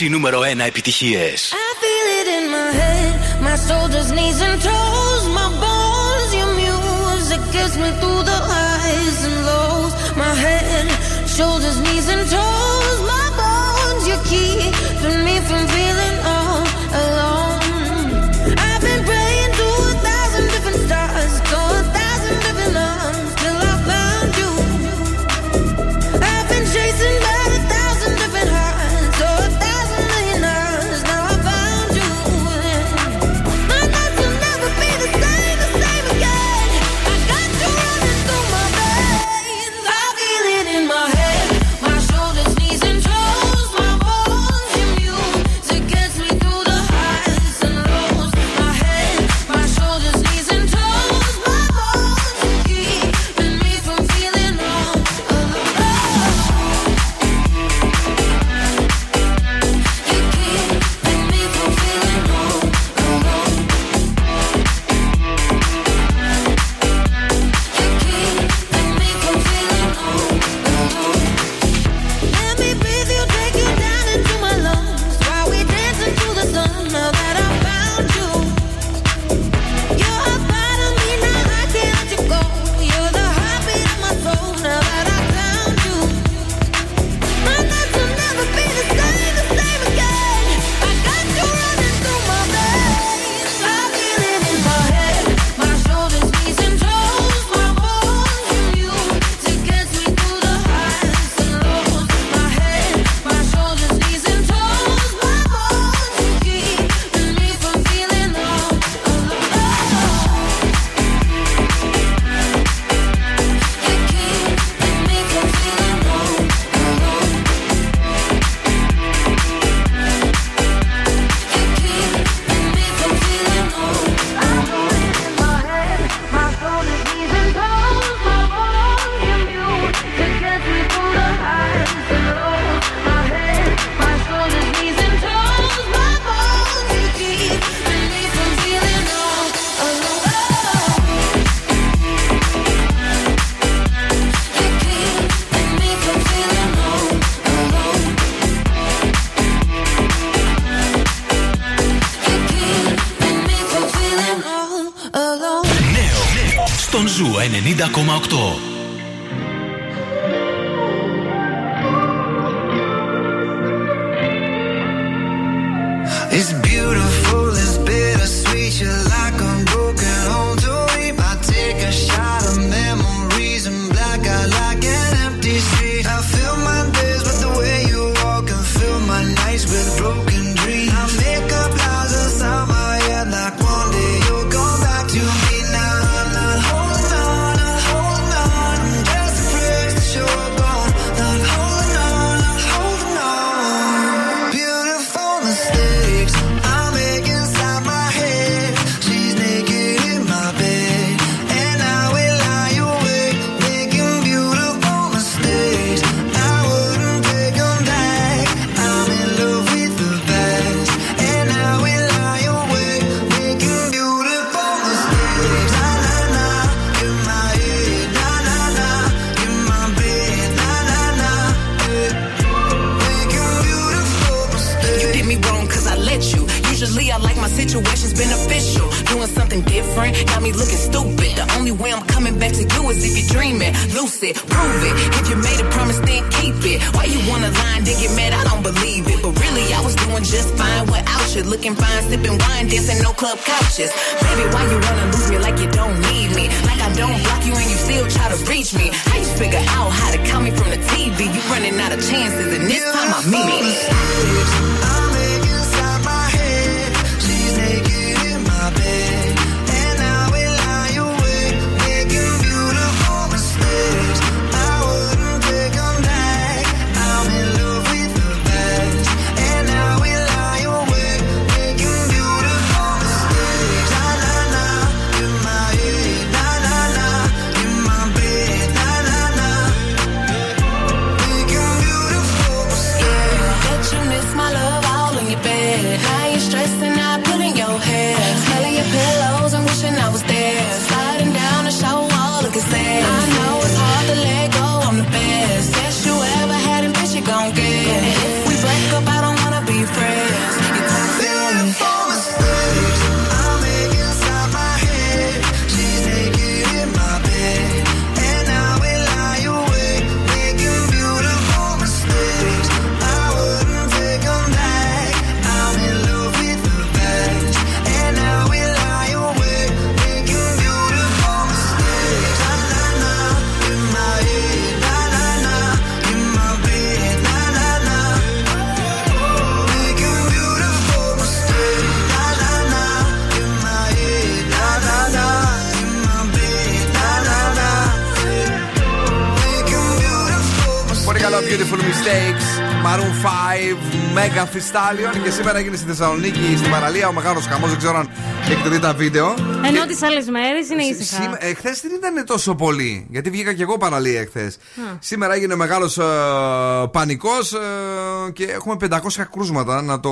οι νούμερο 1 επιτυχίε. I feel it in my head, my shoulders, knees and toes, my bones, your music gets me through the highs and lows. My head, shoulders, knees and toes, my bones, you keep me from feeling 90,8 Stallion. Και σήμερα έγινε στη Θεσσαλονίκη, στην παραλία, ο μεγάλος χαμός. Δεν ξέρω αν έχετε δει τα βίντεο. Ενώ τις άλλες μέρες είναι ήσυχα. Εχθές δεν ήταν τόσο πολύ. Γιατί βγήκα και εγώ παραλία εχθές. Α. Σήμερα έγινε μεγάλος ε, πανικός και έχουμε 500 κρούσματα. Να το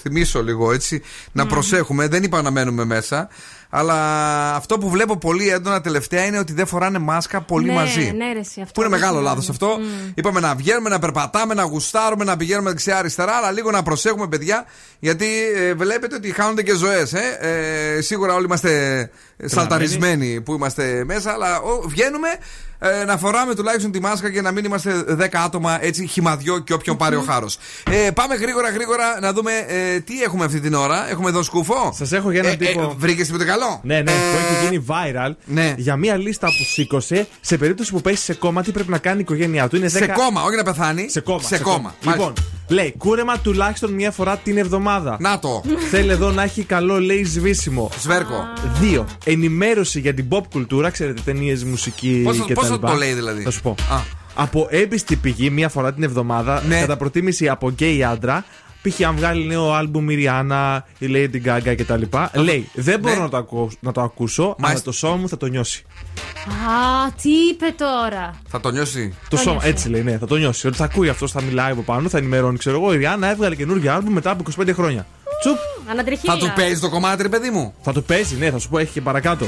θυμίσω λίγο έτσι. Να προσέχουμε. Δεν είπα να μένουμε μέσα. Αλλά αυτό που βλέπω πολύ έντονα τελευταία είναι ότι δεν φοράνε μάσκα πολύ ναι, μαζί. Ναι, ρε, εσύ, αυτό Που είναι μεγάλο δεν λάθος αυτό. Είπαμε να βγαίνουμε, να περπατάμε, να γουστάρουμε, να πηγαίνουμε δεξιά-αριστερά, αλλά λίγο να προσέχουμε, παιδιά, γιατί ε, βλέπετε ότι χάνονται και ζωές. Ε; Ε, σίγουρα όλοι είμαστε σαλταρισμένοι που είμαστε μέσα, αλλά ο, βγαίνουμε ε, να φοράμε τουλάχιστον τη μάσκα και να μην είμαστε 10 άτομα έτσι χυμαδιό και όποιον πάρει ο χάρος. Ε, πάμε γρήγορα, γρήγορα να δούμε ε, τι έχουμε αυτή την ώρα. Έχουμε εδώ σκούφο. Σας έχω για έναν ε, τύπο. Ε, Βρήκες τίποτε καλό; Ναι, ναι, που έχει γίνει viral Ναι. για μία λίστα που σήκωσε σε περίπτωση που πέσει σε κόμμα τι πρέπει να κάνει η οικογένειά του; Είναι 10... Σε κόμμα, όχι να πεθάνει. Σε κόμμα. Σε κόμμα. Λοιπόν, λέει κούρεμα τουλάχιστον μία φορά την εβδομάδα. Να το. Θέλει εδώ να έχει καλό, λέει, σβήσιμο. Σβέρκο. Δύο. Ενημέρωση για την pop κουλτούρα, ξέρετε, ταινίες, μουσική Πόσο- κτλ. πόσο το λέει, δηλαδή; Θα σου πω. Α. Από έμπιστη πηγή, μία φορά την εβδομάδα, Ναι. κατά προτίμηση από γκέι άντρα, π.χ. αν βγάλει νέο άλμπουμ η Ριάννα, η Lady Gaga κτλ. Λέει, δεν μπορώ Ναι. να, το ακού- να το ακούσω, αλλά το σώμα μου θα το νιώσει. Α, τι είπε τώρα; Θα το νιώσει. Το Το σώμα, νιώσει. έτσι λέει, ναι, θα το νιώσει. Ότι θα ακούει αυτός, θα μιλάει από πάνω, θα ενημερώνει. Ξέρω εγώ, η Ριάννα έβγαλε καινούργιο άλμπουμ μετά από 25 χρόνια. Τσουπ! Ανατριχίλα. Θα του παίζει το κομμάτι, ρε παιδί μου. Θα το παίζει, ναι, θα σου πω, έχει και παρακάτω.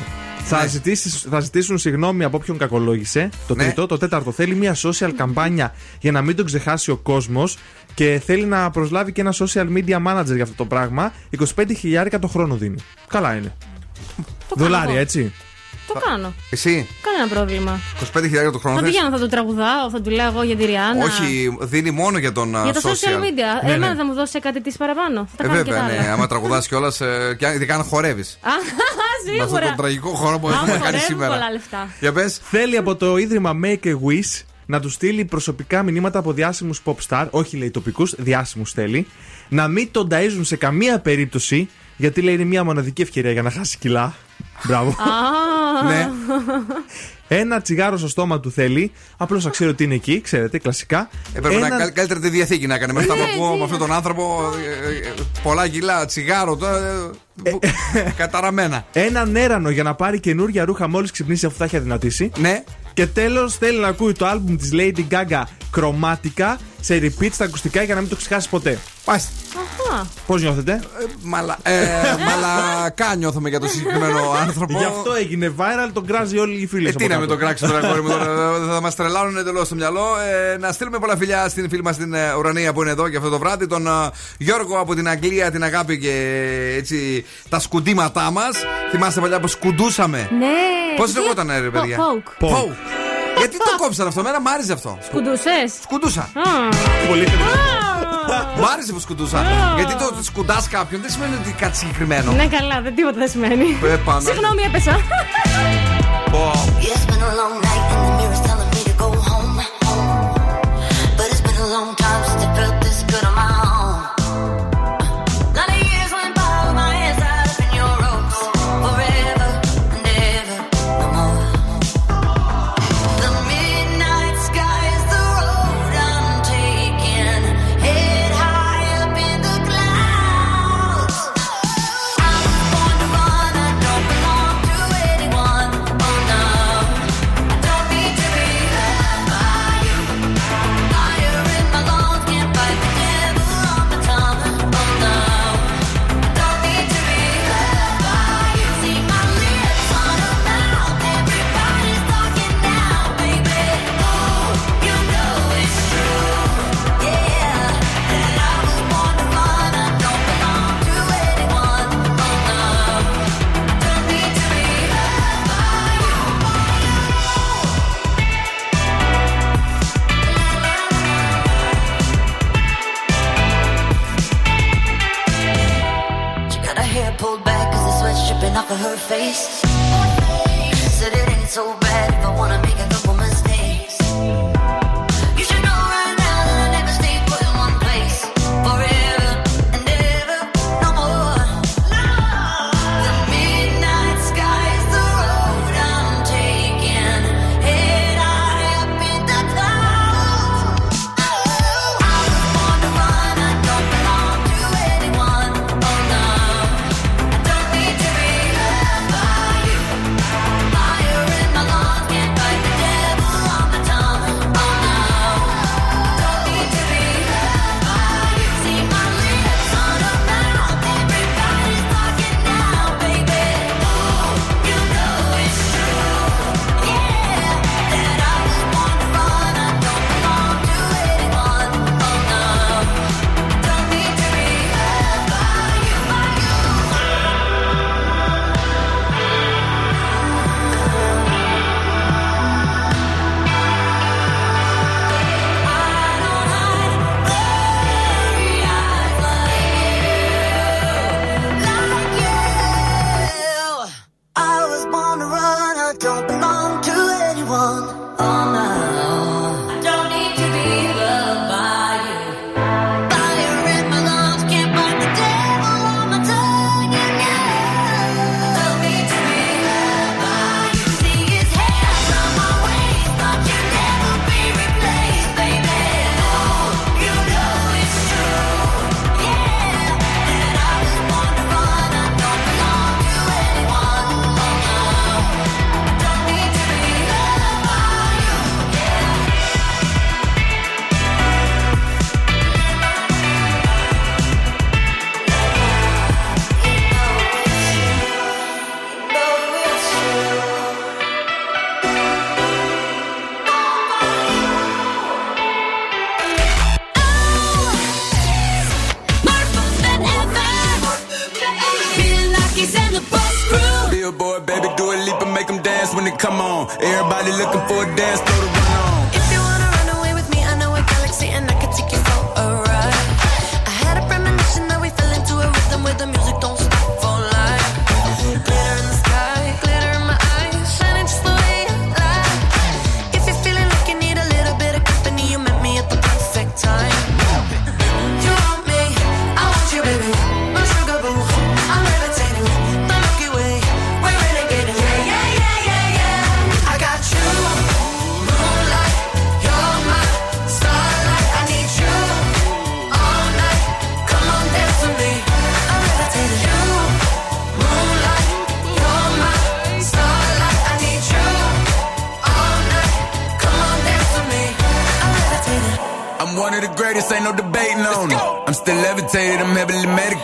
Θα, ζητήσεις, θα ζητήσουν συγγνώμη από όποιον κακολόγησε. Το Ναι. τρίτο. Το τέταρτο θέλει μια social καμπάνια για να μην τον ξεχάσει ο κόσμος και θέλει να προσλάβει και ένα social media manager για αυτό το πράγμα. 25.000 το χρόνο δίνει. Καλά είναι. Δολάρια, εγώ. έτσι. Το κάνω. Εσύ, Κανένα πρόβλημα. 25.000 το χρόνο Θα θες; πηγαίνω, θα του τραγουδάω, θα του λέω εγώ για τη Ριάννα. Όχι, δίνει μόνο για τον α, Για τα social media. Ναι, Εμένα ναι. θα μου δώσει κάτι της παραπάνω. Θα τα Ε, κάνω και βέβαια, τα ναι. άλλα. Άμα τραγουδάς κιόλας, ειδικά αν χορεύεις. Α, (laughs) Με αυτόν σίγουρα. τον τραγικό χώρο που Άμα έχουμε κάνει χορεύω, σήμερα. πολλά λεφτά. Για πες. Θέλει από το ίδρυμα Make a Wish να του στείλει προσωπικά μηνύματα από διάσημους pop star, όχι λέει τοπικούς, διάσημους θέλει, να μην τον ταΐζουν σε καμία περίπτωση, γιατί λέει είναι μια μοναδική ευκαιρία για να χάσει κιλά. Μπράβο. Α. (laughs) Ναι. Ένα τσιγάρο στο στόμα του θέλει, απλώς να ξέρει ότι είναι εκεί, ξέρετε, κλασικά. Έπρεπε Ένα- να κα- καλύτερα τη διαθήκη να έκανε με αυτά που Ναι, ακούω έτσι. με αυτόν τον άνθρωπο. ε, ε, Πολλά κιλά, τσιγάρο τώρα. ε, που- Καταραμένα. (laughs) Έναν έρανο για να πάρει καινούργια ρούχα μόλις ξυπνήσει αφού θα έχει αδυνατήσει. Ναι. Και τέλος θέλει να ακούει το άλμπουμ της Lady Gaga κρωμάτικα σε repeat στα ακουστικά για να μην το ξεχάσεις ποτέ. Πάστε. Αχα. Πώς νιώθετε; Μαλα, ε, μαλακά νιώθουμε για τον συγκεκριμένο (laughs) άνθρωπο. Γι' αυτό έγινε viral, τον κράζει όλοι οι φίλοι Ε, τι να με τον κράξει τώρα, (laughs) κόρη μου, τώρα, θα μας τρελάνουν εντελώς στο μυαλό. Ε, να στείλουμε πολλά φιλιά στην φίλη μας την ε, Ουρανία που είναι εδώ και αυτό το βράδυ. Τον ε, Γιώργο από την Αγγλία, την αγάπη και έτσι τα σκουντήματά μας. Θυμάστε παλιά που σκουντούσαμε; Ναι. Πώς Τι- λεγόταν, ρε παιδιά; Poke. Poke. Poke. Γιατί το κόψαν αυτό, εμένα μ' άρεσε αυτό. Σκουντούσες; Σκουντούσα. Α. Πολύ Μ' άρεσε που σκουντούσα. Γιατί το ότι σκουντάς κάποιον δεν σημαίνει ότι κάτι συγκεκριμένο. Ναι, καλά, δεν τίποτα δεν σημαίνει. Ε, πάνω. Συγγνώμη, έπεσα.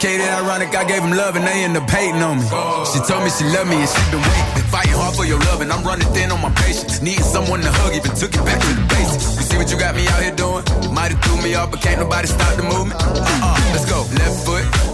complicated, ironic. I gave them love and they end up hating on me. She told me she loved me and she been waiting. Fighting hard for your love and I'm running thin on my patience. Needing someone to hug, even took it back to the basics. You see what you got me out here doing? Might have threw me off, but can't nobody stop the movement. Uh-uh, let's go. Left foot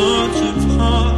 such a part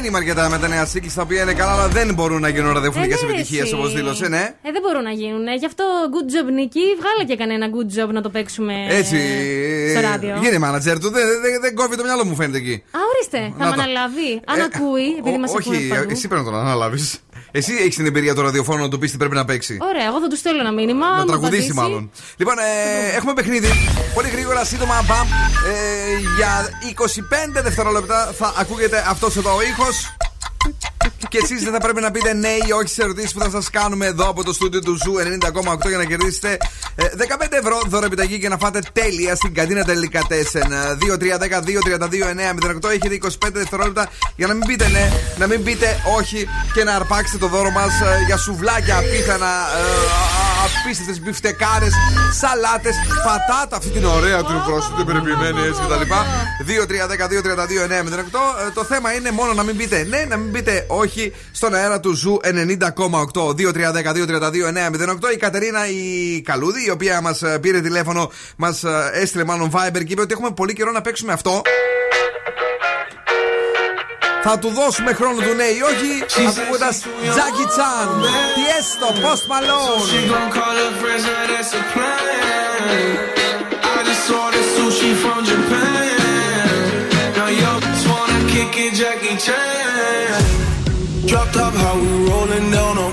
Απογοητευμένη είμαι αρκετά με τα νέα σύγκλη τα οποία είναι καλά, αλλά δεν μπορούν να γίνουν ραδιοφωνικές Ε, ναι, επιτυχίες εσύ. όπως δήλωσε, ναι. Ε, δεν μπορούν να γίνουν. Γι' αυτό good job Νίκη. Βγάλε και κανένα good job να το παίξουμε Έτσι. στο ε, ράδιο. Γίνε manager του, δεν δεν- δεν κόβει το μυαλό μου, φαίνεται εκεί. Α, ορίστε, θα Να με το. αναλάβει. Αν Ε, ακούει, επειδή μας Ό- ακούνε Όχι, παντού. εσύ πρέπει να τον αναλάβεις. Εσύ έχεις την εμπειρία του ραδιοφώνου να του πεις τι πρέπει να παίξει. Ωραία, εγώ θα του στέλνω ένα μήνυμα. Να μου τραγουδήσει απαντήσει. μάλλον. Λοιπόν, ε, έχουμε παιχνίδι. Πολύ γρήγορα, σύντομα, μπαμ. Ε, για 25 δευτερόλεπτα θα ακούγεται αυτός εδώ ο ήχος. Και εσείς δεν θα πρέπει να πείτε ναι ή όχι σε ερωτήσεις που θα σας κάνουμε εδώ από το στούντιο του Zoo 90,8 για να κερδίσετε ε, 15 ευρώ δώρο επιταγή και να φάτε τέλεια στην καντίνα τελικά 4. 2, 3, 10, 2, 32, 9, 08. Έχετε 25 δευτερόλεπτα για να μην πείτε ναι, να μην πείτε όχι και να αρπάξετε το δώρο μας για σουβλάκια απίθανα, ε, απίστευτες μπιφτεκάρες, σαλάτες, πατάτα αυτή την ωραία την πρόσθετη περιποιημένη έτσι κτλ. 2, 3, 10, 2, 32, 9, 08. Ε, Το θέμα είναι μόνο να μην πείτε ναι, να μην πείτε όχι στον αέρα του Zoo 90,8. 2, 3, 10, 2, 32, 9, 08. Η Κατερίνα η Καλούδη, η οποία μας πήρε τηλέφωνο, μας έστειλε μάλλον Viber και είπε ότι έχουμε πολύ καιρό να παίξουμε αυτό. Θα του δώσουμε χρόνο του ναι ή όχι, ακούγοντας Jackie Chan, Tiesto, Post She Malone. gon' call her friends, now that's a plan. I just ordered sushi from Japan. Now yo just wanna kick it, Jackie Chan. Drop top, how we rolling down on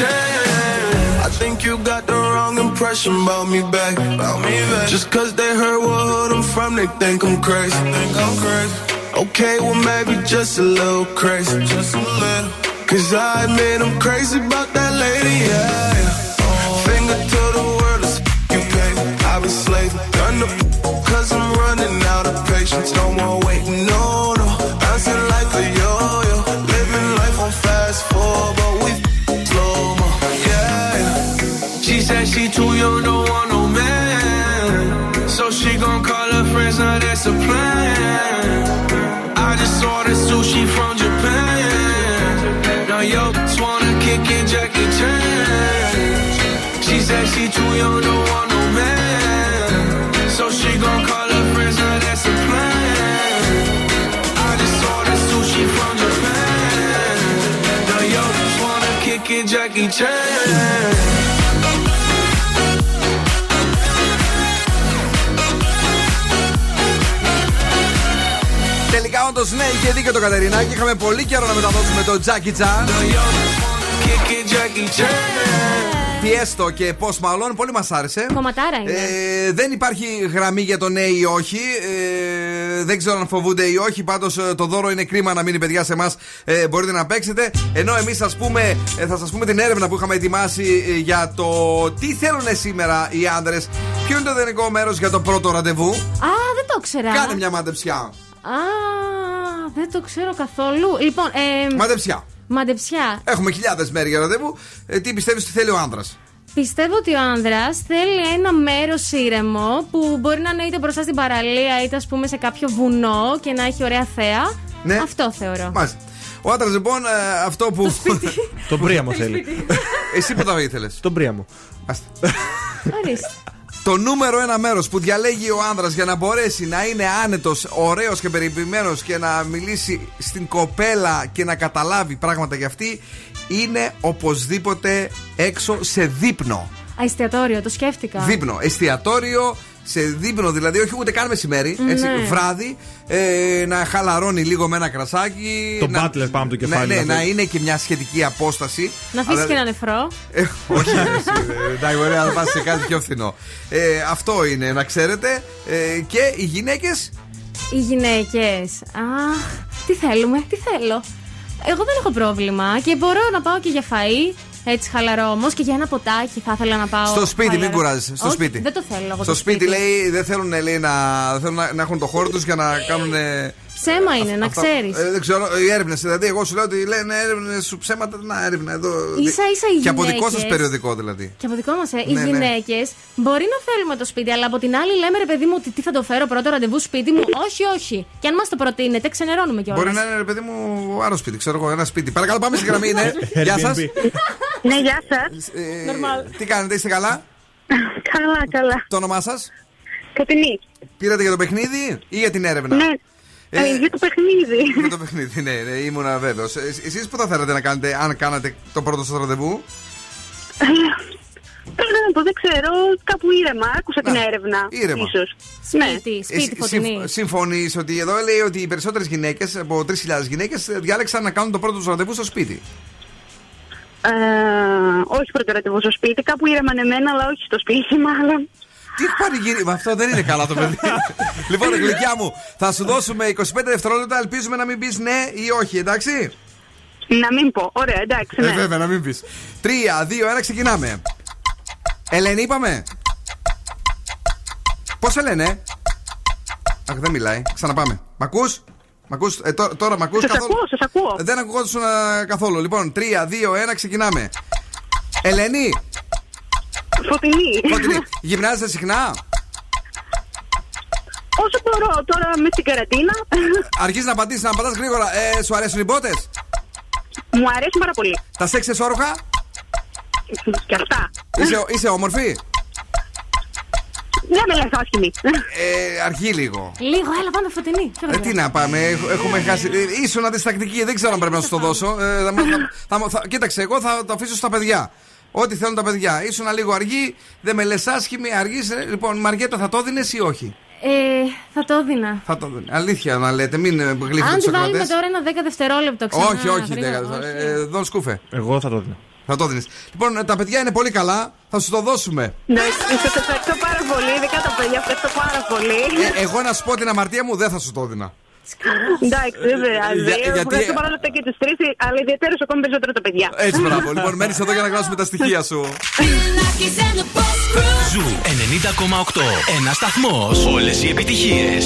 It, I think you got the wrong impression about me back. About me back. Just cause they heard what I'm from, they think I'm crazy. Think I'm crazy. Okay, well maybe just a little crazy. Just a little. Cause I admit I'm crazy about that lady, yeah. Finger to the world, it's you pay. I've been slave, done cause I'm running out of patience. No more waiting, no, said she too young, don't want no man. So she gon' call her friends, now that's a plan. I just ordered sushi from Japan. Now yo just wanna kick it, Jackie Chan. Τελικά όντω ναι, είχε δίκιο το Κατερινάκι. Είχαμε πολύ καιρό να μεταδώσουμε το Jackie Chan. Kick it, Jackie Chan. Πιέστο και πώς μάλλον, πολύ μας άρεσε. Κομματάρα είναι. Ε, δεν υπάρχει γραμμή για το ναι ή όχι. Ε, δεν ξέρω αν φοβούνται ή όχι. Πάντως το δώρο είναι κρίμα να μείνει παιδιά σε εμάς. Ε, μπορείτε να παίξετε. Ενώ εμείς πούμε, ε, θα σας πούμε την έρευνα που είχαμε ετοιμάσει ε, για το τι θέλουν σήμερα οι άντρε. Ποιο είναι το ιδανικό μέρος για το πρώτο ραντεβού; Α, δεν το ήξερα. Κάνε μια μάντεψιά. Α, δεν το ξέρω καθόλου. Λοιπόν, ε, Μάντεψιά. Μαντεψιά. Έχουμε χιλιάδες μέρη για ραντεβού. Ε, τι πιστεύεις ότι θέλει ο άντρα. Πιστεύω ότι ο άνδρας θέλει ένα μέρο ήρεμο που μπορεί να είναι είτε μπροστά στην παραλία είτε ας πούμε σε κάποιο βουνό και να έχει ωραία θέα. Ναι. Αυτό θεωρώ. Μάλιστα. Ο άντρα λοιπόν ε, αυτό που. Τον (laughs) Πρίαμο θέλει. Εσύ που τα ήθελες. Τον Πρίαμο. Ορίστε. Το νούμερο ένα μέρος που διαλέγει ο άνδρας για να μπορέσει να είναι άνετος, ωραίος και περιποιημένος και να μιλήσει στην κοπέλα και να καταλάβει πράγματα για αυτή είναι οπωσδήποτε έξω σε δείπνο. Α, εστιατόριο, το σκέφτηκα. Δείπνο. Εστιατόριο σε δείπνο, δηλαδή όχι ούτε καν μεσημέρι, έτσι, Ναι. βράδυ, ε, να χαλαρώνει λίγο με ένα κρασάκι. Το να, butler πάνω από το Ναι, κεφάλι. ναι, να να φέρει. είναι και μια σχετική απόσταση. Να αφήσει Αλλά- και ένα νεφρό. ε, όχι, ρε, εσύ, ε, εντάξει, μπορεί να πας σε κάτι πιο φθηνό. Ε, αυτό είναι, να ξέρετε. Ε, και οι γυναίκες; Οι γυναίκες. Αχ, τι θέλουμε, τι θέλω. Εγώ δεν έχω πρόβλημα και μπορώ να πάω και για φαΐ. Έτσι χαλαρό όμως και για ένα ποτάκι θα ήθελα να πάω. Στο σπίτι, μην χαλαρό. κουράζεσαι. Στο Όχι, σπίτι. Δεν το θέλω εγώ. Στο το σπίτι, λέει, δεν θέλουν, λέει, να, δεν θέλουν να, να έχουν το χώρο τους για να κάνουν. Ε, Ψέμα είναι, να αυτά. ξέρεις. Ε, δεν ξέρω, οι έρευνες. Δηλαδή, εγώ σου λέω ότι λένε έρευνες σου ψέματα. Να, έρευνα εδώ. Ίσα ίσα οι Και από δικό σας γυναίκες- περιοδικό δηλαδή. Και από δικό μας, ε, οι Ναι, ναι. γυναίκες μπορεί να θέλουμε το σπίτι, αλλά από την άλλη λέμε ρε παιδί μου ότι τι θα το φέρω πρώτο ραντεβού σπίτι μου; Όχι, όχι. Και αν μας το προτείνετε, ξενερώνουμε κιόλας. Μπορεί να είναι, ρε παιδί μου, άλλο σπίτι, ξέρω εγώ, ένα σπίτι. Παρακαλώ, πάμε στη γραμμή, (laughs) ναι. Γεια σας. Ναι, γεια σας. Τι κάνετε, είστε καλά; Καλά, καλά. Το όνομά σας; Κατινή. Πήρατε για το παιχνίδι ή για την έρευνα; Ναι. Ε, για το παιχνίδι. Για το παιχνίδι, ναι, ναι ήμουν βέβαιος. Εσείς που θα θέλατε να κάνετε, αν κάνατε το πρώτο σας ραντεβού; Θέλω να πω, δεν ξέρω, κάπου ήρεμα. Άκουσα την έρευνα. ήρεμα. Ίσως. Σπίτι, Εσύ Συμφωνείς ότι εδώ λέει ότι οι περισσότερες γυναίκες, από 3.000 γυναίκες, διάλεξαν να κάνουν το πρώτο τους ραντεβού στο σπίτι. Ε, όχι πρώτο ραντεβού στο σπίτι, κάπου ήρεμαν εμένα, αλλά όχι στο σπίτι, μάλλον. Τι έχει πάρει γύρι, Μα αυτό δεν είναι καλά το παιδί. (laughs) λοιπόν, γλυκιά μου, θα σου δώσουμε 25 δευτερόλεπτα. Ελπίζουμε να μην πεις ναι ή όχι, εντάξει; Να μην πω. Ωραία, εντάξει. Ναι. Ε, βέβαια, να μην πεις. 3, 2, 1, ξεκινάμε. Ελένη, είπαμε. Πώς σε λένε, Αχ, δεν μιλάει. Ξαναπάμε. Μ' ακούς; Μ' ακούς; Ε, τώρα, τώρα μ' ακούς Σας καθόλου; ακούω, σας ακούω. Δεν ακουγόντουσαν ε, καθόλου. Λοιπόν, 3, 2, 1, ξεκινάμε. Ελένη. Φωτεινή. Φωτεινή. Γυμνάζεσαι συχνά; Όσο μπορώ τώρα με στην καρατίνα. Αρχίζεις να απαντήσει, να απαντά γρήγορα. Ε, σου αρέσουν οι μπότες; Μου αρέσουν πάρα πολύ. Τα σεξ εσόρουχα. Και αυτά. Είσαι, είσαι όμορφη; Δεν με λες άσχημη. Ε, αργεί λίγο. Λίγο, έλα πάμε φωτεινή. Πιο Ε, γρήγορα. τι να πάμε, έχ- έχουμε χάσει. Ε, ήσουν αντιστακτική, δεν ξέρω αν πρέπει να σου το δώσω. Ε, θα, θα- θα- θα- κοίταξε, εγώ θα το αφήσω στα παιδιά. Ό,τι θέλουν τα παιδιά. Ήσουν λίγο αργή, δεν με λες άσχημη, αργής. Λοιπόν, Μαριέτα, θα το δίνει ή όχι; Ε, θα το έδινα. Θα το δίνει. Αλήθεια να λέτε, μην ε, γλύφετε Αν τους τη βάλουμε ακροατές. τώρα ένα 10 δευτερόλεπτο ξανά. Όχι, όχι, γρήγορα, δεν όχι. ε, ε, Δον σκούφε. Εγώ θα το δίνω. Θα το δίνει. Λοιπόν, ε, τα παιδιά είναι πολύ καλά, θα σου το δώσουμε. Ναι, σας ευχαριστώ πάρα πολύ. Ειδικά τα παιδιά, ευχαριστώ πάρα πολύ. Ε, εγώ να σου πω την αμαρτία μου, δεν θα σου το δίνα. Εντάξει, δεν πειράζει. Για- γιατί- Ευχαριστώ πάρα πολύ και του τρεις, αλλά ιδιαίτερα ακόμη περισσότερο τα παιδιά. Έτσι, μπράβο. Λοιπόν, μένεις εδώ για να γράψουμε τα στοιχεία σου. Ζου 90,8. Ένα σταθμός. Όλες οι επιτυχίες.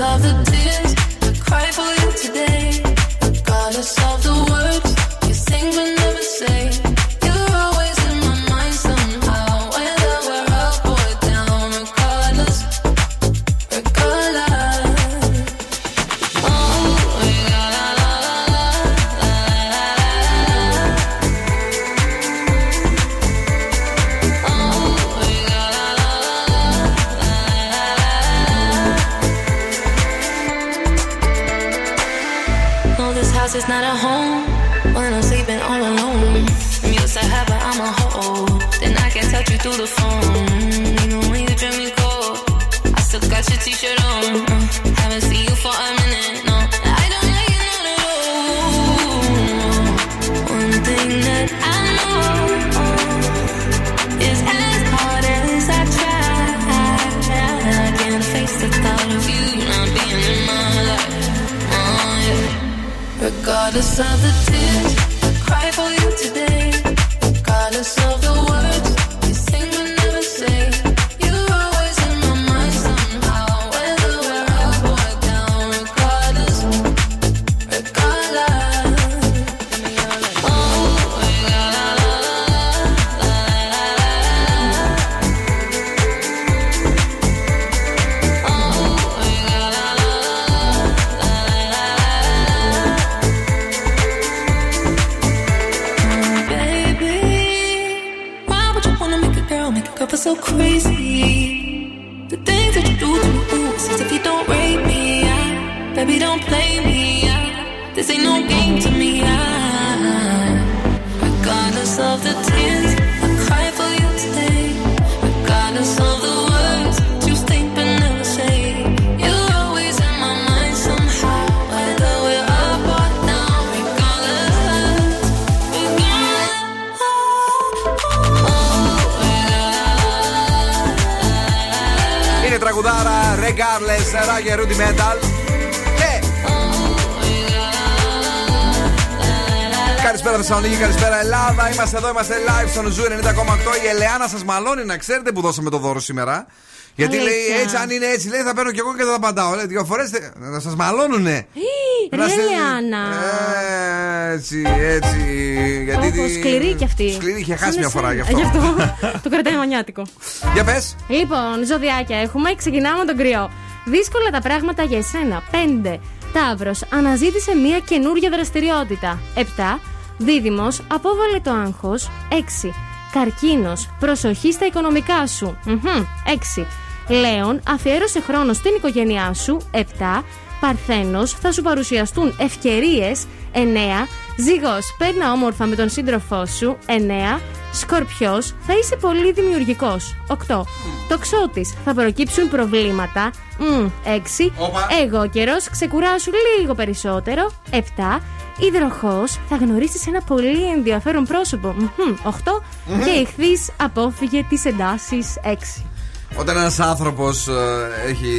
of the day Zoo 90,8 η Ελεάνα σας μαλώνει να ξέρετε που δώσαμε το δώρο σήμερα. Γιατί Αλήθεια. λέει έτσι, αν είναι έτσι, λέει θα παίρνω και εγώ και θα τα απαντάω. Λέει δύο φορές να σας μαλώνουνε. Ρε ε, Έτσι, έτσι. Γιατί. Όπως. Σκληρή κι αυτή. Σκληρή, είχε χάσει μια φορά γι' ε, αυτό. Γι' αυτό το κρατάει μανιάτικο. Για πες. Λοιπόν, ζωδιάκια έχουμε. Ξεκινάμε τον κριό. Δύσκολα τα πράγματα για εσένα. 5. Ταύρος. Αναζήτησε μια καινούργια δραστηριότητα. 7. Δίδυμος. Απόβαλε το άγχος. 6. Καρκίνος προσοχή στα οικονομικά σου. 6. Λέων, αφιέρωσε χρόνο στην οικογένειά σου. 7. Παρθένος θα σου παρουσιαστούν ευκαιρίες. 9. Ζυγός, παίρνα όμορφα με τον σύντροφό σου. 9. Σκορπιός, θα είσαι πολύ δημιουργικός. 8. Τοξότης, θα προκύψουν προβλήματα. 6. Εγώ καιρός, ξεκουράσου λίγο περισσότερο. 7. Υδροχό, θα γνωρίσεις ένα πολύ ενδιαφέρον πρόσωπο. 8. Μμμ. Και ηχθείς, απόφυγε τις εντάσεις. 6. Όταν ένας άνθρωπος έχει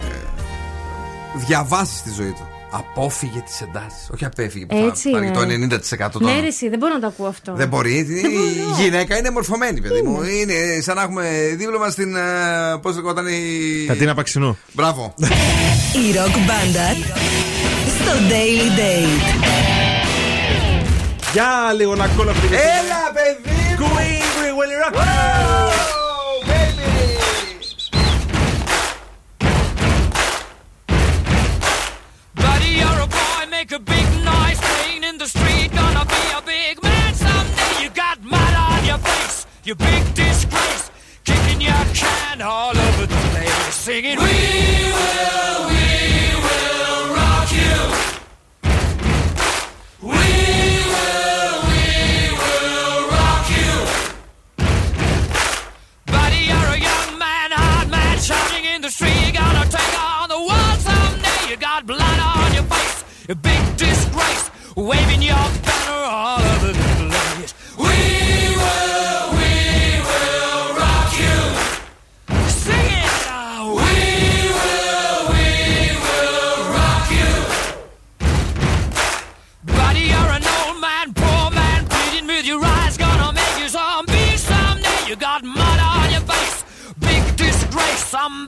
ε, διαβάσει στη ζωή του. Απόφυγε τις εντάσεις. Όχι απέφυγε. που θα Έτσι πάρει είναι. το 90% των. Ναι, ρε, εσύ, δεν μπορώ να το ακούω αυτό. Δεν μπορεί. Δεν Η μπορώ. γυναίκα είναι μορφωμένη, παιδί μου. Είναι; Σαν να έχουμε δίπλωμα στην. Πώς λεγόταν η. Κατίνα Παξινού. Μπράβο. Η ροκ μπάντα στο Daily Date. Για λίγο να κόλλαφτε. Έλα, παιδί! Queen, Queen, Willy Rock. Buddy, you're a boy, make a big noise, playing in the street, gonna be a big man someday. You got mud on your face, you big disgrace, kicking your can all over the place, singing, We will, Shouting in the street. You gotta take on the world someday. You got blood on your face, a big disgrace, waving your banner all over the place. We will, we will rock you. Sing it now. We will, we will rock you. Buddy, you're an old man, poor man, pleading with your eyes, gonna make you zombie someday. You got mud on your face, big disgrace. Somebody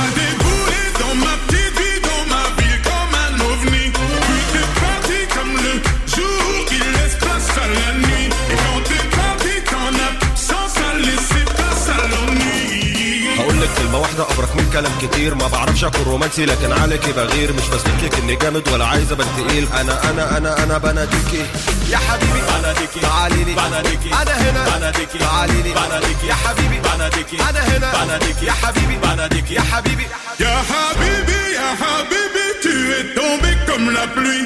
كلمة واحدة أبرك من كلام كتير. ما بعرفش أكون رومانسي لكن عليكي بغير. مش بثبت لك إني جامد ولا عايز أبان تقيل. أنا أنا أنا أنا بناديكي يا حبيبي بناديكي تعالي لي. بناديكي أنا هنا. بناديكي تعالي لي. بناديكي يا حبيبي. بناديكي أنا هنا. بناديكي يا حبيبي. بناديكي يا حبيبي. Ya Habibi, Ya Habibi, tu es tombé comme la pluie.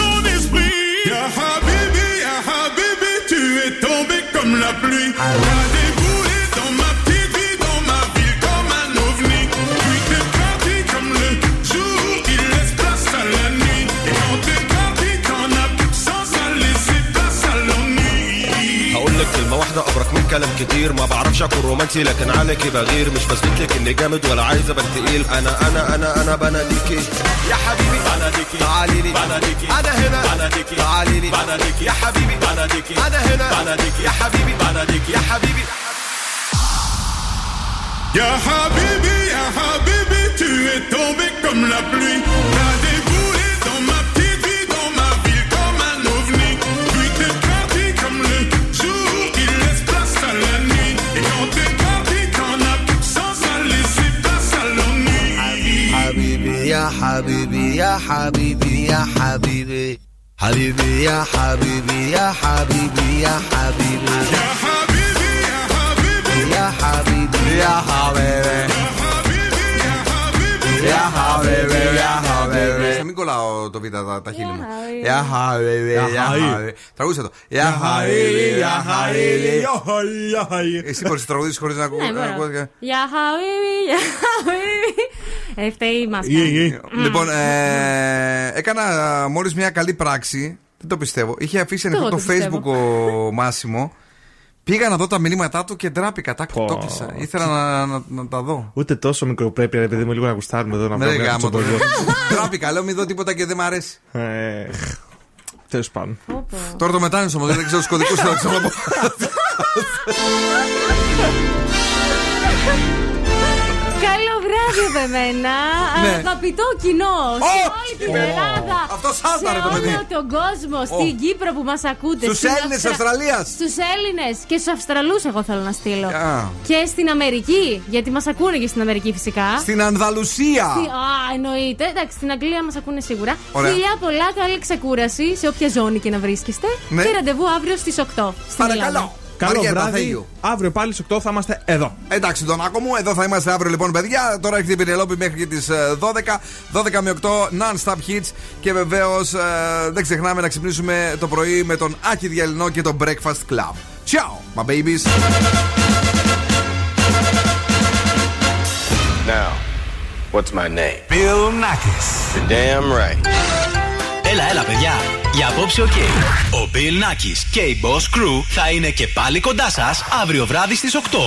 comme la pluie. كلام كتير ما بعرفش أكون رومانسي لكن عليكي بغير. مش بثبت لك اني جامد ولا عايز ابان تقيل. أنا أنا أنا أنا بناديكي يا حبيبي بناديكي تعالي لي. بناديكي أنا هنا. بناديكي تعالي لي. بناديكي يا حبيبي. بناديكي أنا هنا. بناديكي يا حبيبي. بناديكي يا حبيبي. Ya Habibi, Ya Habibi, tu es tombé comme la pluie. T'as يا حبيبي يا حبيبي يا حبيبي حبيبي يا حبيبي يا حبيبي يا حبيبي Ya Habibi, Ya Habibi, يا حبيبي يا حبيبي Ya habibi, ya habibi. Να μην κολλάω το β' τα, τα χείλη μου. Ya habibi, Ya ya habibi. habibi. Τραγούδισε το. Ya habibi, ya habibi. Εσύ μπορείς να τραγουδίσεις χωρίς να ακούω. Ναι, να μπορώ. ακούω- Για χαουίβι, για χαουίβι. Ε, φταίει η μάσκα. Λοιπόν, ε, έκανα μόλις μια καλή πράξη. Δεν το πιστεύω. Είχε αφήσει Εγώ ανοιχτό το το πιστεύω. Facebook ο Μάσιμο. Πήγα να δω τα μηνύματά του και ντράπηκα. Τα το κλείσα. Ήθελα να, να, να τα δω. Ούτε τόσο μικροπρέπεια, ρε παιδί μου, λίγο να γουστάρουμε εδώ να Με βγάλουμε γάμο έξω το. τον κόσμο. (laughs) Ντράπηκα. Λέω μην δω τίποτα και δεν μ' αρέσει. Τέλος πάντων. Τώρα το μετάνιωσα όμως. Δεν ξέρω τους κωδικούς. (laughs) (laughs) Θα το ξαναπώ. Καλό βράδυ από εμένα. Ναι. Αγαπητό κοινός. Σε Ω! όλη την Ω! Ελλάδα. Αυτό σάλταρε σε το παιδί. όλο τον κόσμο. Στην Κύπρο που μας ακούτε. Στους στην Έλληνες της Αυστραλίας. Στους Έλληνες και στους Αυστραλούς, εγώ θέλω να στείλω. Α. Και στην Αμερική. Γιατί μας ακούνε και στην Αμερική φυσικά. Στην Ανδαλουσία. Στη- Α, εννοείται. Εντάξει, στην Αγγλία μας ακούνε σίγουρα. Ωραία. Φιλιά πολλά, καλή ξεκούραση σε όποια ζώνη και να βρίσκεστε. Ναι. Και ραντεβού αύριο στις 8. Στην Ελλάδα. Καλό Μαριέτα, βράδυ. thank you. Αύριο πάλι στις 8 θα είμαστε εδώ. Εντάξει, τον άκο μου. Εδώ θα είμαστε αύριο λοιπόν, παιδιά. Τώρα έχει την Πινελόπη μέχρι και τι 12. 12 με 8 non-stop hits. Και βεβαίως δεν ξεχνάμε να ξυπνήσουμε το πρωί με τον Άκη Διαλυνό και το Breakfast Club. Ciao, my babies. Now, what's my name? Bill Nackis. You're damn right. Έλα, έλα, παιδιά. Για απόψε, οκ. Ο Bill Nakis και η Boss Crew θα είναι και πάλι κοντά σας αύριο βράδυ στις 8.